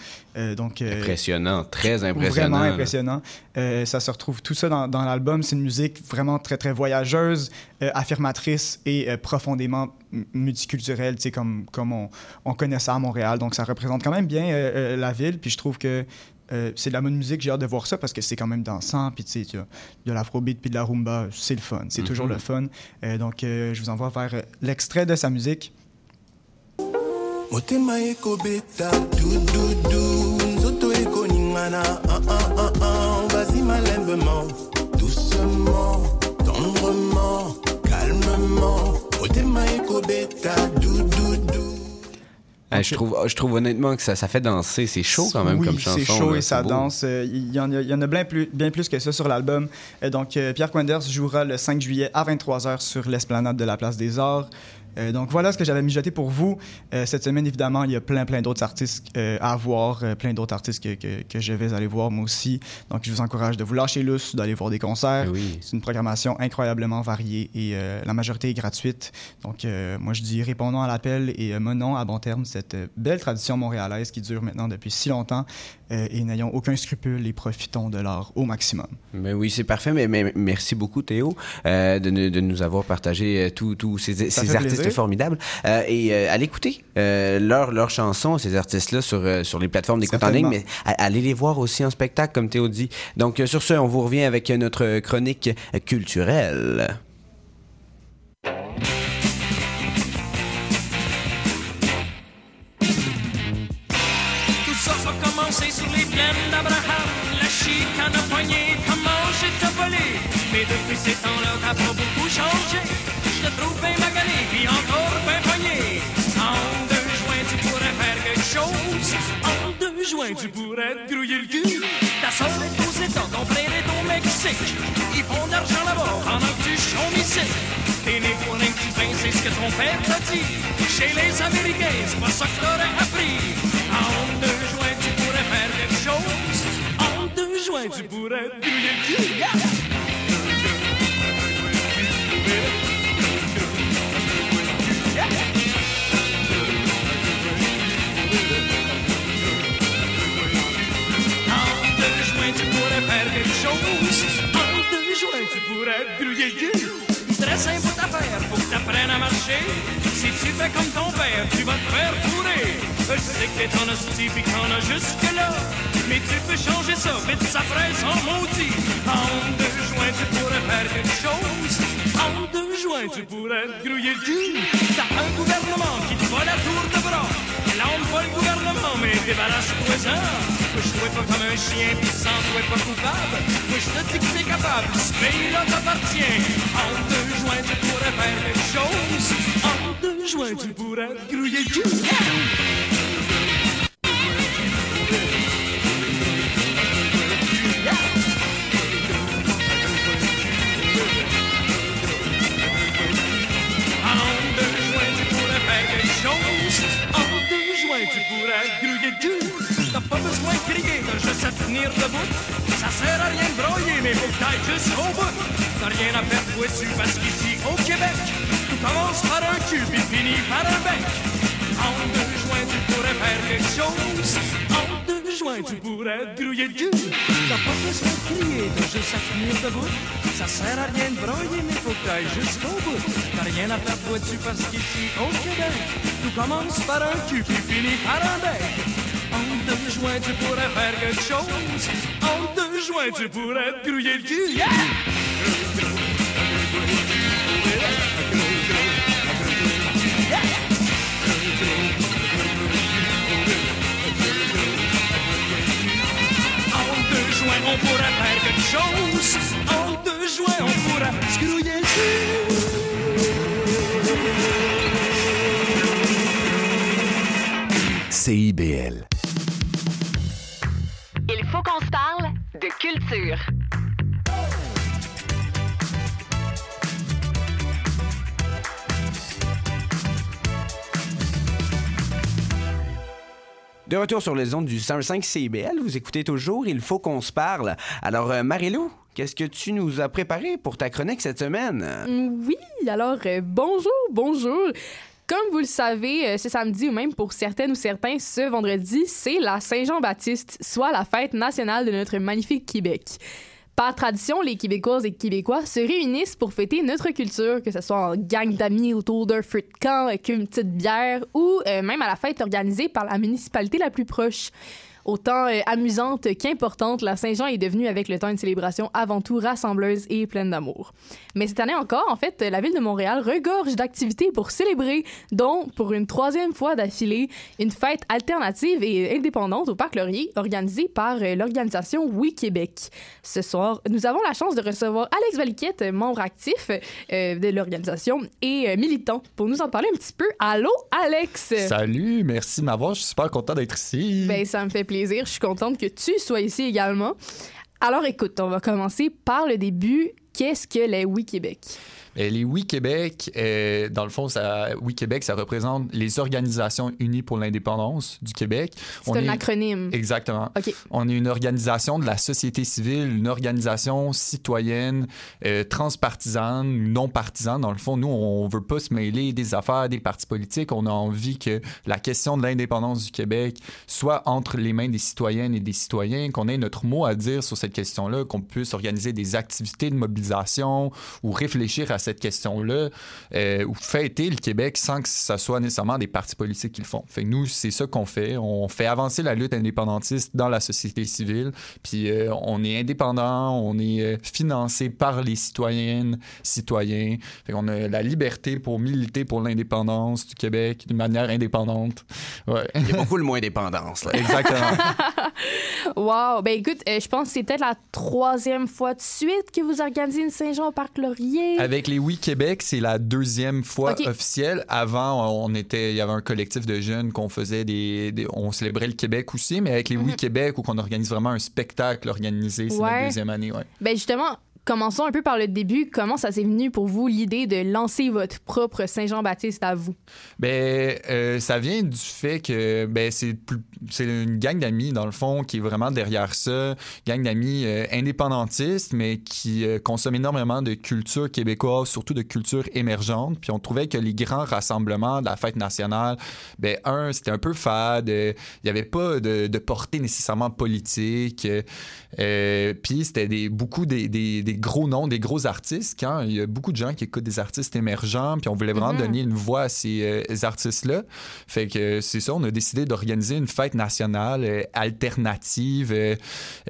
Donc, Impressionnant, très impressionnant. Vraiment impressionnant. Ça se retrouve tout ça dans, dans l'album. C'est une musique vraiment très, très voyageuse, affirmatrice et profondément m- multiculturelle, tu sais, comme, comme on, on connaît ça à Montréal. Donc, ça représente quand même bien euh, euh, la ville. Puis je trouve que Euh, c'est de la bonne musique, j'ai hâte de voir ça parce que c'est quand même dansant. Puis tu sais, de l'afrobeat puis de la rumba, c'est le fun. C'est toujours Mhm. le fun. Euh, donc, euh, je vous envoie vers l'extrait de sa musique. motema ekobeta dududu nzoto ekoningana vas-y malembement doucement tendrement calmement Euh, je, trouve, je trouve honnêtement que ça, ça fait danser. C'est chaud quand même oui, comme chanson. c'est chaud là, et ça beau. danse. Euh, Il y, en a, il y en a bien plus, bien plus que ça sur l'album. Euh, donc, euh, Pierre Quenders jouera le 5 juillet à 23h sur l'esplanade de la Place des Arts. Euh, donc voilà ce que j'avais mijoté pour vous. Euh, cette semaine, évidemment, il y a plein, plein d'autres artistes euh, à voir, plein d'autres artistes que, que, que je vais aller voir moi aussi. Donc je vous encourage de vous lâcher lousse, d'aller voir des concerts. Oui. C'est une programmation incroyablement variée et la majorité est gratuite. Donc moi je dis répondons à l'appel et menons à bon terme cette belle tradition montréalaise qui dure maintenant depuis si longtemps et n'ayons aucun scrupule et profitons de l'art au maximum. Mais oui, c'est parfait. Mais, mais merci beaucoup, Théo, de, nous- de nous avoir partagé tous ces, ces artistes plaisir. formidables. Euh, et euh, allez écouter euh, leurs leurs chansons, ces artistes-là, sur, euh, sur les plateformes d'écoute en ligne. Mais a- allez les voir aussi en spectacle, comme Théo dit. Donc, euh, sur ce, on vous revient avec notre chronique culturelle. Tout ça va commencer sur les plaines d'Abraham. La chicane a poigné, comment j'ai t'a volé. Mais depuis ces temps-là, t'as pas beaucoup changé. Je te trouve bien encore bien poigné. En deux joints, tu pourrais faire quelque chose. En deux joints, tu pourrais te grouiller le cul. Ta soeur est aux États, ton frère est au Mexique. Ils font de l'argent là-bas pendant que tu chômes ici. T'es né pour c'est ce que ton père t'a dit. Chez les Américains, c'est pas ça que t'aurais appris. En deux joints, tu pourrais faire quelque chose. En deux joints, tu pourrais te grouiller le cul. Yeah! Faire quelque chose. En deux joints, tu pourrais le cul. Très simple à faire, faut que t'apprennes à marcher. Si tu fais comme ton père, tu vas te faire. Je sais que t'es en hostie pis qu'on a jusque-là. Mais tu peux changer ça, vite ça ferait sans maudit. En deux joints, tu pourrais faire quelque chose. En deux joints, tu pourrais grouiller le cul. T'as un gouvernement qui te vole la tour de bras. Là, on pas le gouvernement, mais débarrasse-toi-en. Moi, je trouvais pas comme un chien, pis sans toi pas coupable. Moi, je te dis que t'es capable, ce pays-là t'appartient. En deux joints, tu pourrais faire quelque chose. En deux joints, tu pourrais grouiller le cul. En deux joints, tu pourrais faire quelque chose. En joints, tu pourrais te grouiller le cul. T'as pas besoin de crier, t'as juste à tenir debout. Ça sert à rien de broyer, mais faut que t'ailles jusqu'au bout. T'as rien à faire joints, tu de de parce qu'ici, au Québec, tout commence par un cul, puis finit par un bec. En deux joints, tu pourrais faire quelque chose. En deux joints, tu pourrais te grouiller le cul. Yeah! On pourrait faire quelque chose. En deux joints, on pourrait se grouiller le CIBL. Il faut qu'on se parle de culture. De retour sur les ondes du 105 CIBL, vous écoutez toujours Il faut qu'on se parle. Alors, euh, Marilou, qu'est-ce que tu nous as préparé pour ta chronique cette semaine? Mm, Oui, alors euh, bonjour, bonjour. Comme vous le savez, euh, ce samedi ou même pour certaines ou certains, ce vendredi, c'est la Saint-Jean-Baptiste, soit la fête nationale de notre magnifique Québec. Par tradition, les Québécoises et Québécois se réunissent pour fêter notre culture, que ce soit en gang d'amis autour d'un feu de camp avec une petite bière ou euh, même à la fête organisée par la municipalité la plus proche. Autant euh, amusante qu'importante, la Saint-Jean est devenue avec le temps une célébration avant tout rassembleuse et pleine d'amour. Mais cette année encore, en fait, la ville de Montréal regorge d'activités pour célébrer, dont, pour une troisième fois d'affilée, une fête alternative et indépendante au Parc Laurier, organisée par euh, l'organisation Oui Québec. Ce soir, nous avons la chance de recevoir Alex Valiquette, membre actif euh, de l'organisation et militant, pour nous en parler un petit peu. Allô, Alex! Salut, merci de m'avoir. Je suis super content d'être ici. Ben, ça me fait plaisir. Je suis contente que tu sois ici également. Alors, écoute, on va commencer par le début. Qu'est-ce que les Oui Québec? Et les Oui Québec, euh, dans le fond, ça, Oui Québec, ça représente les organisations unies pour l'indépendance du Québec. C'est un acronyme. Exactement. On est une organisation de la société civile, une organisation citoyenne, euh, transpartisane, non partisane. Dans le fond, nous, on veut pas se mêler des affaires des partis politiques. On a envie que la question de l'indépendance du Québec soit entre les mains des citoyennes et des citoyens, qu'on ait notre mot à dire sur cette question-là, qu'on puisse organiser des activités de mobilisation ou réfléchir à cette question-là euh, ou fêter le Québec sans que ce soit nécessairement des partis politiques qui le font. Fait que nous, c'est ça qu'on fait. On fait avancer la lutte indépendantiste dans la société civile. Puis euh, on est indépendant, on est euh, financé par les citoyennes, citoyens. Fait qu'on a la liberté pour militer pour l'indépendance du Québec d'une manière indépendante. Ouais. Il y a beaucoup le mot indépendance. Là. Exactement. wow! Ben écoute, euh, je pense que c'est peut-être la troisième fois de suite que vous organisez une Saint-Jean au Parc Laurier. Avec les Oui Québec, c'est la deuxième fois officielle. Avant, on était, il y avait un collectif de jeunes qu'on faisait des, des- on célébrait le Québec aussi, mais avec les Oui Québec où qu'on organise vraiment un spectacle organisé, c'est Mhm. Ouais. la deuxième année, ouais. Ben justement, commençons un peu par le début. Comment ça s'est venu pour vous l'idée de lancer votre propre Saint-Jean-Baptiste à vous? Ben, euh, ça vient du fait que ben, c'est une gang d'amis, dans le fond, qui est vraiment derrière ça. Gang d'amis euh, indépendantistes, mais qui euh, consomment énormément de culture québécoise, surtout de culture émergente. Puis on trouvait que les grands rassemblements de la fête nationale, ben, un, c'était un peu fade. Il n'y avait pas de, de portée nécessairement politique. euh, puis c'était des, beaucoup des- des gros noms, des gros artistes. Quand il y a beaucoup de gens qui écoutent des artistes émergents, puis on voulait vraiment Mhm. donner une voix à ces euh, artistes-là. Fait que euh, c'est ça, on a décidé d'organiser une fête nationale euh, alternative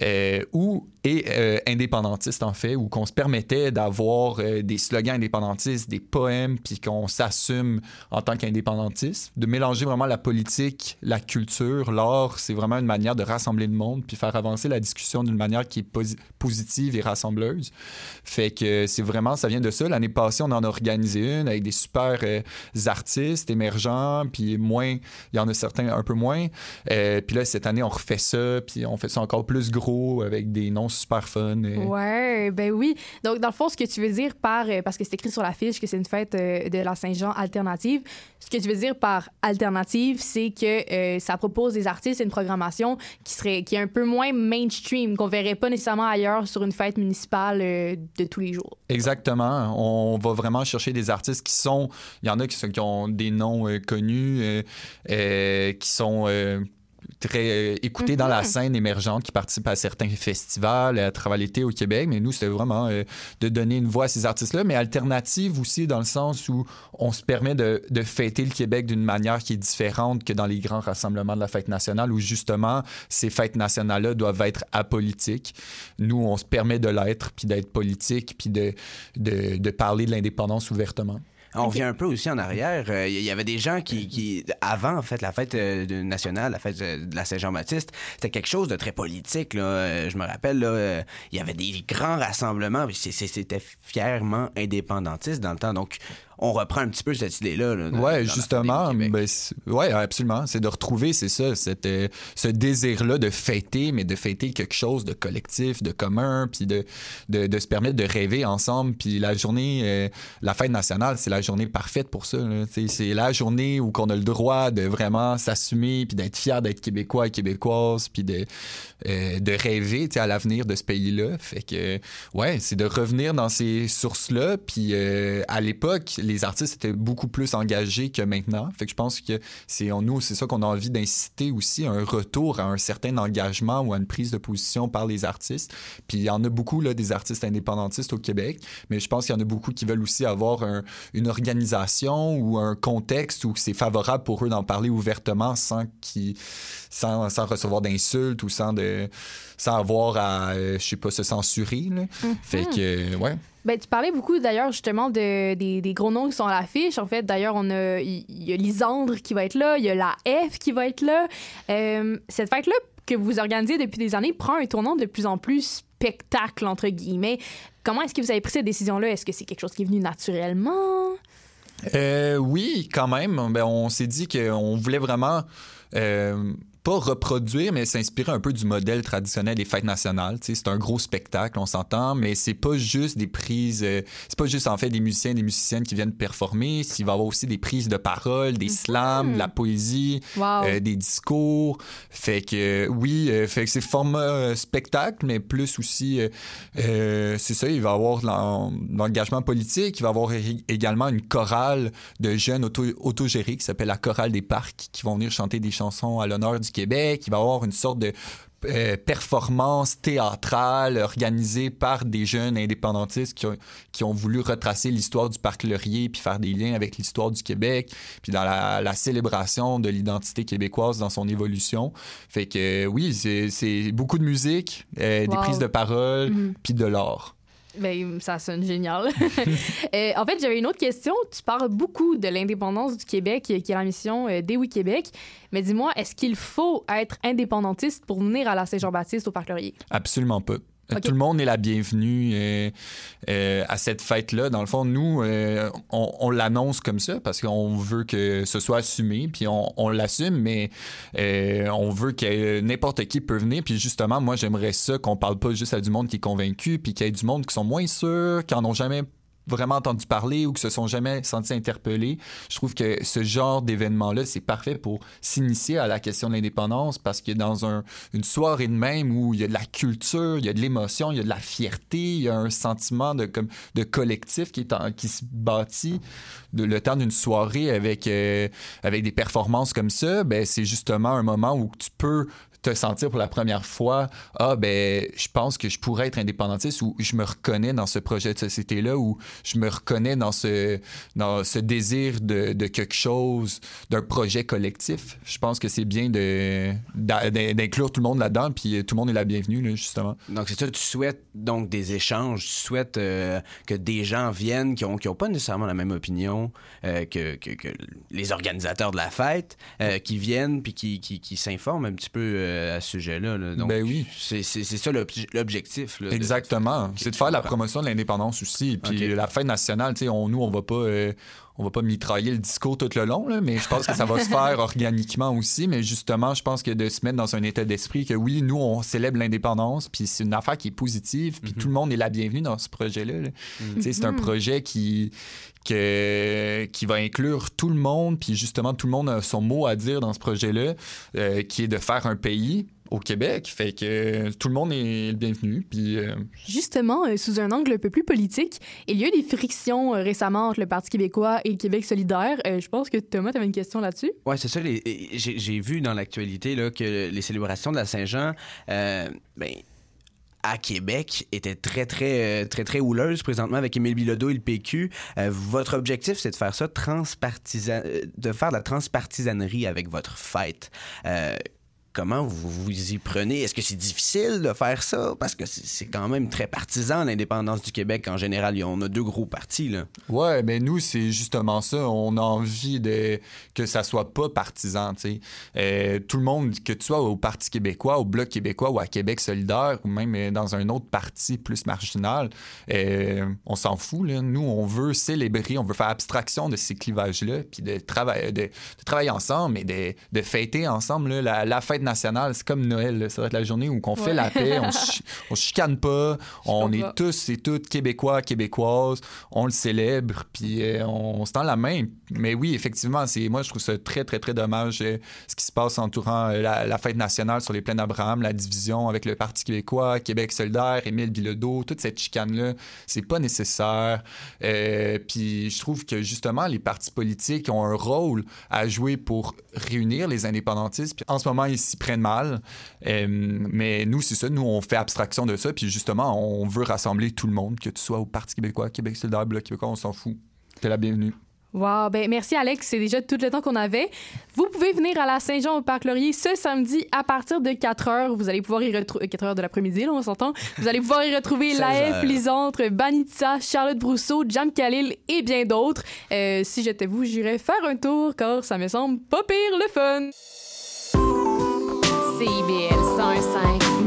euh, ou et indépendantiste en fait, où qu'on se permettait d'avoir des slogans indépendantistes, des poèmes, puis qu'on s'assume en tant qu'indépendantiste, de mélanger vraiment la politique, la culture, l'art, c'est vraiment une manière de rassembler le monde, puis faire avancer la discussion d'une manière qui est posi- positive et rassembleuse. Fait que c'est vraiment, ça vient de ça. L'année passée, on en a organisé une avec des super euh, artistes émergents, puis moins, il y en a certains un peu moins. Euh, puis là, cette année, on refait ça, puis on fait ça encore plus gros avec des noms super fun. et- Ouais, ben oui. Donc, dans le fond, ce que tu veux dire par, euh, parce que c'est écrit sur la fiche que c'est une fête euh, de la Saint-Jean alternative, ce que tu veux dire par alternative, c'est que euh, ça propose des artistes et une programmation qui serait, qui est un peu moins mainstream, qu'on verrait pas nécessairement ailleurs sur une fête municipale de tous les jours. Exactement. On va vraiment chercher des artistes qui sont. Il y en a qui ont des noms euh, connus, euh, euh, qui sont. Très euh, écoutés dans la scène émergente, qui participent à certains festivals à travers l'été au Québec. Mais nous, c'était vraiment euh, de donner une voix à ces artistes-là, mais alternative aussi dans le sens où on se permet de, de fêter le Québec d'une manière qui est différente que dans les grands rassemblements de la fête nationale, où justement, ces fêtes nationales-là doivent être apolitiques. Nous, on se permet de l'être, puis d'être politique, puis de, de, de parler de l'indépendance ouvertement. On revient un peu aussi en arrière. Euh, Il y avait des gens qui, qui avant en fait la fête euh, nationale, la fête euh, de la Saint-Jean-Baptiste, c'était quelque chose de très politique. Là. Euh, Je me rappelle, là, euh, il y avait des grands rassemblements. C'était fièrement indépendantiste dans le temps. Donc, on reprend un petit peu cette idée-là. là, Ouais, justement. Ben, ouais, absolument. C'est de retrouver, c'est ça, cette, euh, ce désir-là de fêter, mais de fêter quelque chose de collectif, de commun, puis de, de, de se permettre de rêver ensemble. Puis la journée, euh, la fête nationale, c'est la journée parfaite pour ça. C'est la journée où qu'on a le droit de vraiment s'assumer, puis d'être fier d'être québécois et québécoise, puis de, euh, de rêver à l'avenir de ce pays-là. Fait que, ouais, c'est de revenir dans ces sources-là. Puis à l'époque, les artistes étaient beaucoup plus engagés que maintenant. Fait que je pense que c'est nous, c'est ça qu'on a envie d'inciter aussi, un retour à un certain engagement ou à une prise de position par les artistes. Puis il y en a beaucoup, là, des artistes indépendantistes au Québec, mais je pense qu'il y en a beaucoup qui veulent aussi avoir un- une organisation ou un contexte où c'est favorable pour eux d'en parler ouvertement sans, qu'ils- sans, sans recevoir d'insultes ou sans, de, sans avoir à, euh, je sais pas, se censurer. là. Fait que, euh, ouais. Ben, tu parlais beaucoup d'ailleurs justement de, des, des gros noms qui sont à l'affiche. En fait, d'ailleurs, on a il y, a Lisandre qui va être là, il y a la F qui va être là. Euh, cette fête-là que vous organisez depuis des années prend un tournant de plus en plus spectacle entre guillemets. Comment est-ce que vous avez pris cette décision-là? Est-ce que c'est quelque chose qui est venu naturellement? Euh, oui, quand même. Ben, on s'est dit qu'on voulait vraiment euh, pas reproduire, mais s'inspirer un peu du modèle traditionnel des fêtes nationales. C'est un gros spectacle, on s'entend, mais c'est pas juste des prises. euh, c'est pas juste en fait des musiciens et des musiciennes qui viennent performer. Il va y avoir aussi des prises de parole, des slams, de la poésie, Wow. euh, des discours. Fait que euh, oui, euh, fait que c'est format spectacle, mais plus aussi, c'est ça, il va y avoir l'engagement politique, il va y avoir également une chorale de jeunes auto autogérés qui s'appelle la chorale des parcs, qui vont venir chanter des chansons à l'honneur du Québec. Il va y avoir une sorte de euh, performance théâtrale organisée par des jeunes indépendantistes qui ont, qui ont voulu retracer l'histoire du parc Laurier puis faire des liens avec l'histoire du Québec puis dans la, la célébration de l'identité québécoise dans son évolution. Fait que euh, oui, c'est beaucoup de musique, euh, des prises de parole Mhm. puis de l'art. Ben, ça sonne génial. Euh, en fait, j'avais une autre question. Tu parles beaucoup de l'indépendance du Québec, qui est la mission euh, des Oui Québec. Mais dis-moi, est-ce qu'il faut être indépendantiste pour venir à la Saint-Jean-Baptiste au Parc Laurier? Absolument pas. Ok. Tout le monde est la bienvenue euh, euh, à cette fête-là. Dans le fond, nous, euh, on, on l'annonce comme ça parce qu'on veut que ce soit assumé, puis on, on l'assume, mais euh, on veut que n'importe qui peut venir. Puis justement, moi, j'aimerais ça qu'on parle pas juste à du monde qui est convaincu, puis qu'il y ait du monde qui sont moins sûrs, qui en ont jamais vraiment entendu parler ou qui se sont jamais sentis interpellés. Je trouve que ce genre d'événement-là, c'est parfait pour s'initier à la question de l'indépendance parce que dans un, une soirée de même où il y a de la culture, il y a de l'émotion, il y a de la fierté, il y a un sentiment de, comme, de collectif qui, est en- qui se bâtit le temps d'une soirée avec, euh, avec des performances comme ça, ben, c'est justement un moment où tu peux te sentir pour la première fois, ah ben, je pense que je pourrais être indépendantiste ou je me reconnais dans ce projet de société-là ou je me reconnais dans ce, dans ce désir de, de quelque chose, d'un projet collectif. Je pense que c'est bien de, d'inclure tout le monde là-dedans, puis tout le monde est la bienvenue, là, justement. Donc, c'est ça, tu souhaites donc des échanges, tu souhaites euh, que des gens viennent qui n'ont qui ont pas nécessairement la même opinion euh, que, que- que les organisateurs de la fête, euh, qui viennent puis qui, qui, qui s'informent un petit peu euh, à ce sujet-là. là. Donc, Ben oui. C'est ça l'obj- l'objectif. Exactement. C'est de faire la promotion de l'indépendance aussi. Puis la fête nationale, tu sais, on, nous, on va pas. euh, on va pas mitrailler le discours tout le long, là, mais je pense que ça va se faire organiquement aussi. Mais justement, je pense que de se mettre dans un état d'esprit que oui, nous, on célèbre l'indépendance, puis c'est une affaire qui est positive, puis tout le monde est la bienvenue dans ce projet-là. là. Tu sais, C'est un Mhm. projet qui, que- qui va inclure tout le monde, puis justement, tout le monde a son mot à dire dans ce projet-là, euh, qui est de faire un pays au Québec. Fait que tout le monde est le bienvenu. Puis euh, Justement, euh, sous un angle un peu plus politique, il y a eu des frictions euh, récemment entre le Parti québécois et le Québec solidaire. Euh, je pense que Thomas, tu avais une question là-dessus? Ouais, c'est ça. J'ai vu dans l'actualité là, que les célébrations de la Saint-Jean, euh, ben, à Québec, étaient très, très, très, très houleuses présentement avec Émile Bilodeau et le PQ. Euh, votre objectif, c'est de faire ça transpartisan, de faire de la transpartisanerie avec votre fête. Euh, Comment vous vous y prenez? Est-ce que c'est difficile de faire ça? Parce que c'est quand même très partisan, l'indépendance du Québec. En général, on a deux gros partis. Ouais, ben nous, c'est justement ça. On a envie de que ça soit pas partisan. Euh, tout le monde, que tu sois au Parti québécois, au Bloc québécois ou à Québec solidaire, ou même euh, dans un autre parti plus marginal, euh, on s'en fout. Nous, on veut célébrer, on veut faire abstraction de ces clivages-là, puis de, travailler ensemble et de, fêter ensemble. la fête fête nationale, c'est comme Noël. là. Ça va être la journée où on fait la paix, on, se chicane pas, on est tous et toutes québécois, québécoises, on le célèbre, puis euh, on, se tend la main. Mais oui, effectivement, c'est moi je trouve ça très très très dommage euh, ce qui se passe entourant euh, la, la fête nationale sur les plaines d'Abraham, la division avec le Parti québécois, Québec solidaire, Émile Bilodeau, toute cette chicane là, c'est pas nécessaire. Euh, puis je trouve que justement les partis politiques ont un rôle à jouer pour réunir les indépendantistes. Puis en ce moment ils s'y prennent mal, Euh, mais nous c'est ça, nous on fait abstraction de ça, puis justement on veut rassembler tout le monde, que tu sois au Parti québécois, Québec solidaire, Bloc québécois, on s'en fout. T'es la bienvenue. Wow, ben merci Alex, c'est déjà tout le temps qu'on avait. Vous pouvez venir à la Saint-Jean au Parc Laurier ce samedi à partir de 4 heures. Vous allez pouvoir y retrouver 4 heures de l'après-midi, là, on s'entend. Vous allez pouvoir y retrouver 16 Laef, heures. Lisandre, Banitza, Charlotte Brousseau, Jam Khalil et bien d'autres. Euh, si j'étais vous, j'irais faire un tour car ça me semble pas pire le fun. CIBL 105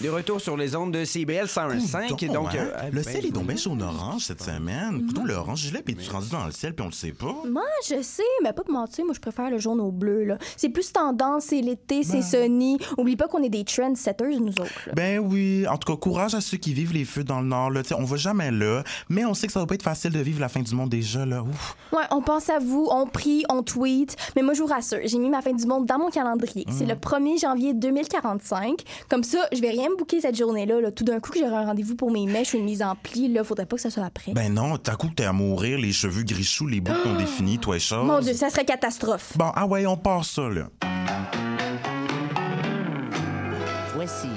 De retour sur les ondes de CBL 105. Coudon, donc, hein? euh, le ben, ciel est tombé jaune-orange cette semaine. Coudon, l'orange gilet, puis tu es rendu dans le ciel, puis on le sait pas. Moi, je sais, mais pas te mentir, moi, je préfère le jaune au bleu. là. C'est plus tendance, c'est l'été, c'est sunny. Oublie pas qu'on est des trendsetters, nous autres. là. Ben oui, en tout cas, courage à ceux qui vivent les feux dans le nord. Là. On va jamais là, mais on sait que ça va pas être facile de vivre la fin du monde déjà. Là. Ouf. Ouais, on pense à vous, on prie, on tweet. Mais moi, je vous rassure, j'ai mis ma fin du monde dans mon calendrier. C'est le 1er janvier 2045. Comme ça, je vais rien me booker cette journée-là. là. Tout d'un coup, que j'aurai un rendez-vous pour mes mèches ou une mise en pli. Là, faudrait pas que ça soit après. Ben non, t'as coup que t'es à mourir, les cheveux gris choux, les boucles qu'on définit, toi et chose. Mon Dieu, ça serait catastrophe. Bon, ah ouais, on part ça, là. Voici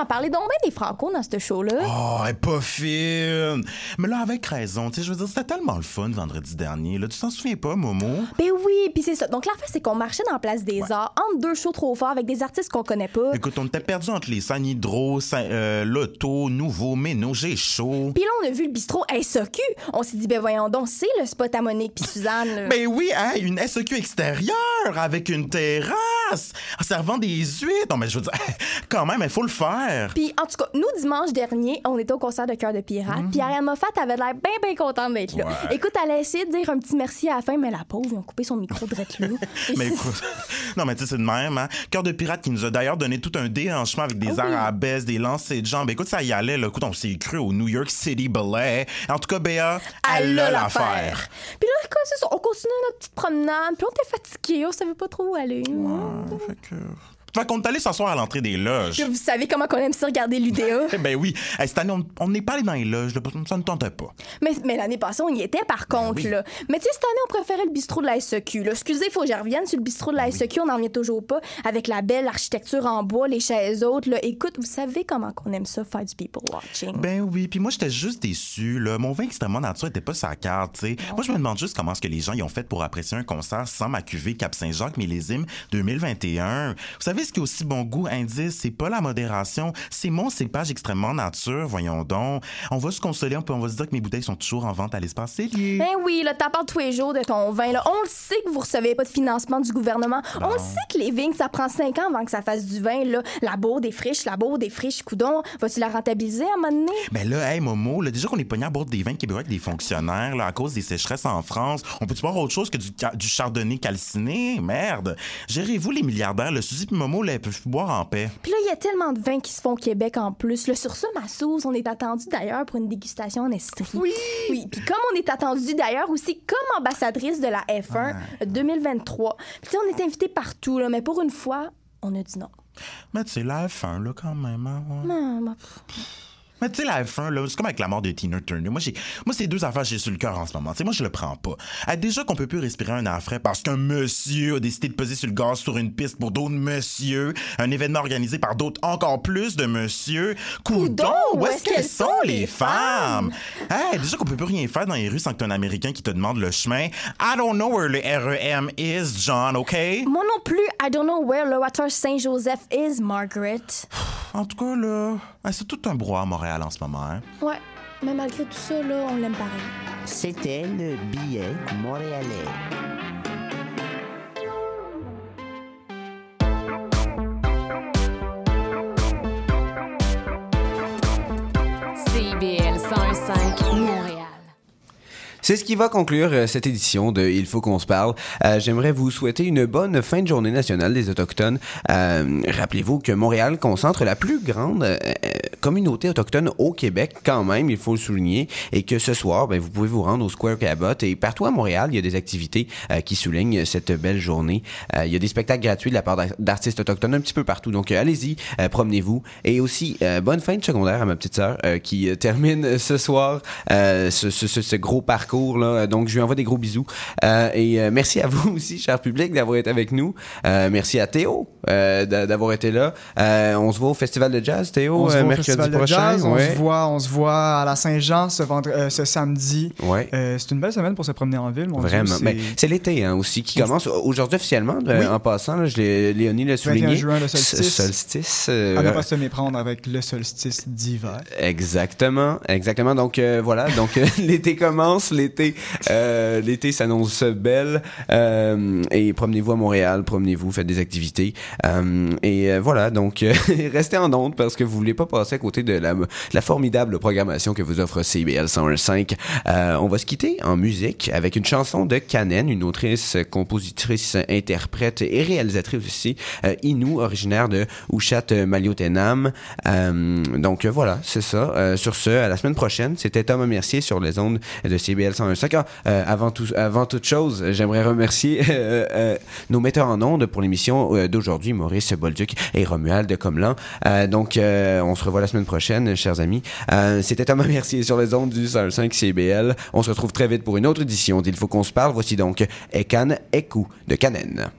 en parlez donc bien des Franco dans ce show-là. Oh, elle est pas fine. Mais là, avec raison, tu sais, je veux dire, c'était tellement le fun vendredi dernier. Là, tu t'en souviens pas, Momo? Ben oui, puis c'est ça. Donc l'affaire, c'est qu'on marchait dans la place des arts entre deux shows trop forts avec des artistes qu'on connaît pas. Écoute, on était perdu entre les San Hydro, Saint- euh, Lotto, Nouveau, Méno, j'ai chaud. Puis là, on a vu le bistrot SOQ. On s'est dit, ben voyons donc, c'est le spot à Monique puis Suzanne. là. Ben oui, hein, une SEQ extérieure avec une terrasse, servant des huîtres. Non, mais je veux dire, quand même, il faut le faire. Puis en tout cas, nous, dimanche dernier, on était au concert de Cœur de Pirate. Puis Ariane Moffat avait l'air bien, bien contente d'être là. Ouais. Écoute, elle a essayé de dire un petit merci à la fin, mais la pauvre, ils ont coupé son micro de là. Mais écoute, non, mais tu sais, c'est de même, hein. Cœur de pirate qui nous a d'ailleurs donné tout un déhanchement avec des Ah oui. arabesques, des lancers de jambes. Écoute, ça y allait, là. Écoute, on s'est cru au New York City Ballet. En tout cas, Béa, elle a l'affaire. Puis là, on continuait notre petite promenade. Puis on était fatigués, on savait pas trop où aller. Fait qu'on est allé s'asseoir à l'entrée des loges. Vous savez comment on aime ça regarder l'UDA. Eh ben oui. Hey, cette année, on- n'est pas allé dans les loges, là, ça ne tentait pas. Mais, mais l'année passée, on y était par Ben contre. là. Mais tu sais, cette année, on préférait le bistrot de la SEQ. Là. Excusez, il faut que je revienne sur le bistrot de Ben la SEQ. On n'en vient toujours pas. Avec la belle architecture en bois, les chaises hautes. Là. Écoute, vous savez comment on aime ça, faire du people watching. Ben oui, puis moi j'étais juste déçu là. Mon vin extrêmement nature était pas sa carte, tu sais. Moi je me demande juste comment est-ce que les gens y ont fait pour apprécier un concert sans ma cuvée Cap Saint-Jacques millésime 2021. Vous savez ce qui est aussi bon goût indice, c'est pas la modération, c'est mon cépage extrêmement nature, voyons donc. On va se consoler, on peut on va se dire que mes bouteilles sont toujours en vente à l'espace Cellier. Ben oui, là, t'en parles tous les jours de ton vin. Là. On le sait que vous recevez pas de financement du gouvernement. On le sait que les vignes, ça prend cinq ans avant que ça fasse du vin. Là. La bourre des friches, la bourre des friches, coudon. Vas-tu la rentabiliser à un moment donné? Ben là, hey Momo, là, déjà qu'on est pogné à boire des vins québécois avec des fonctionnaires là, à cause des sécheresses en France, on peut-tu boire autre chose que du, du chardonnay calciné? Merde! Gérez-vous les milliardaires, le Suzy et Momo, là, ils peuvent plus boire en paix. Puis là, il y a tellement de vins qui se font au Québec en plus. Là, sur ça, ma sauce, on est attendu d'ailleurs pour une dégustation en Estrie. Oui! Oui, puis comme on est attendu d'ailleurs aussi comme ambassadrice de la F1 2023. Puis tu sais, on est invité partout, là, mais pour une fois, on a dit non. Mais tu sais, la F1, là, quand même. hein, ouais. Non, Mais tu sais, la F1, là, c'est comme avec la mort de Tina Turner. Moi, j'ai, moi, c'est deux affaires j'ai sur le cœur en ce moment. Tu sais, moi, je le prends pas. Ah, déjà qu'on peut plus respirer un air frais parce qu'un monsieur a décidé de peser sur le gaz sur une piste pour d'autres monsieur. Un événement organisé par d'autres encore plus de monsieur. Coudon, où est-ce qu'elles sont, les femmes? Hey, déjà qu'on peut plus rien faire dans les rues sans que t'aies un Américain qui te demande le chemin. I don't know where le REM is, John, OK? Moi non plus, I don't know where le Water Saint-Joseph is, Margaret. En tout cas, là, c'est tout un brouhaha à Montréal en ce moment, hein? Ouais, mais malgré tout ça, là, on l'aime pareil. C'était le billet montréalais. C'est ce qui va conclure euh, cette édition de Il faut qu'on se parle. Euh, J'aimerais vous souhaiter une bonne fin de journée nationale des Autochtones. Euh, Rappelez-vous que Montréal concentre la plus grande euh, communauté autochtone au Québec, quand même, il faut le souligner, et que ce soir, ben, vous pouvez vous rendre au Square Cabot. Et partout à Montréal, il y a des activités euh, qui soulignent cette belle journée. Euh, il y a des spectacles gratuits de la part d'ar- d'artistes autochtones un petit peu partout. Donc, euh, allez-y, euh, promenez-vous. Et aussi, euh, bonne fin de secondaire à ma petite sœur euh, qui euh, termine euh, ce soir euh, ce- ce- ce gros parcours. Là. Donc, je lui envoie des gros bisous. Euh, et euh, merci à vous aussi, cher public, d'avoir été avec nous. Euh, merci à Théo d'a- d'avoir été là. On se voit au Festival de Jazz, Théo, On se voit au mercredi de prochain. jazz, on, Ouais. se voit, on se voit à la Saint-Jean ce, ce samedi. Ouais. C'est une belle semaine pour se promener en ville, mon Vraiment. c'est- c'est l'été hein, aussi qui commence aujourd'hui officiellement. Oui. En passant, là, je l'ai- Léonie l'a 21 souligné. juin, le solstice. Ce solstice. euh, à ne pas se méprendre avec le solstice d'hiver. Exactement, exactement. Donc euh, voilà, donc l'été commence, l'été, euh, l'été s'annonce belle. euh, et promenez-vous à Montréal, promenez-vous, faites des activités. euh, et voilà, donc restez en onde parce que vous voulez pas passer à côté de la, formidable programmation que vous offre CBL 101.5. Euh, on va se quitter en musique avec une chanson de Kanen, une autrice, compositrice, interprète et réalisatrice aussi, Inou, originaire de Ushat Maliotenam. Donc voilà, c'est ça. Sur ce, à la semaine prochaine, c'était Thomas Mercier sur les ondes de CBL 101.5. Ah, euh, avant, tout, avant toute chose, j'aimerais remercier euh, euh, nos metteurs en ondes pour l'émission d'aujourd'hui, Maurice Bolduc et Romuald Comlan. Euh, donc, on se revoit la semaine prochaine, chers amis. C'était Thomas Mercier sur les ondes du 105 CBL. On se retrouve très vite pour une autre édition d'Il faut qu'on se parle. Voici donc Ekan Eku de Canen.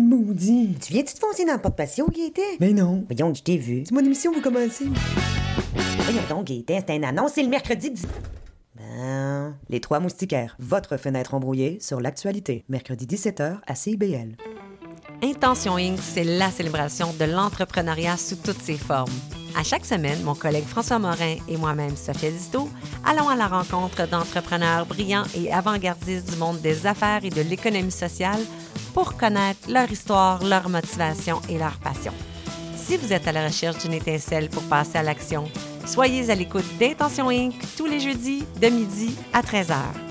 Maudite. Tu viens-tu te foncer dans le porte-patio, Gaëtan? Mais non. Voyons, je t'ai vu. C'est mon émission, vous commencez. Voyons donc, Gaëtan, c'est une annonce, c'est le mercredi 10... Ben... Les Trois Moustiquaires, votre fenêtre embrouillée sur l'actualité. Mercredi 17h à CIBL. Intention Inc., c'est la célébration de l'entrepreneuriat sous toutes ses formes. À chaque semaine, mon collègue François Morin et moi-même, Sophia Disto, allons à la rencontre d'entrepreneurs brillants et avant-gardistes du monde des affaires et de l'économie sociale pour connaître leur histoire, leur motivation et leur passion. Si vous êtes à la recherche d'une étincelle pour passer à l'action, soyez à l'écoute d'Intention Inc. tous les jeudis de midi à 13h.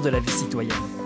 De la vie citoyenne.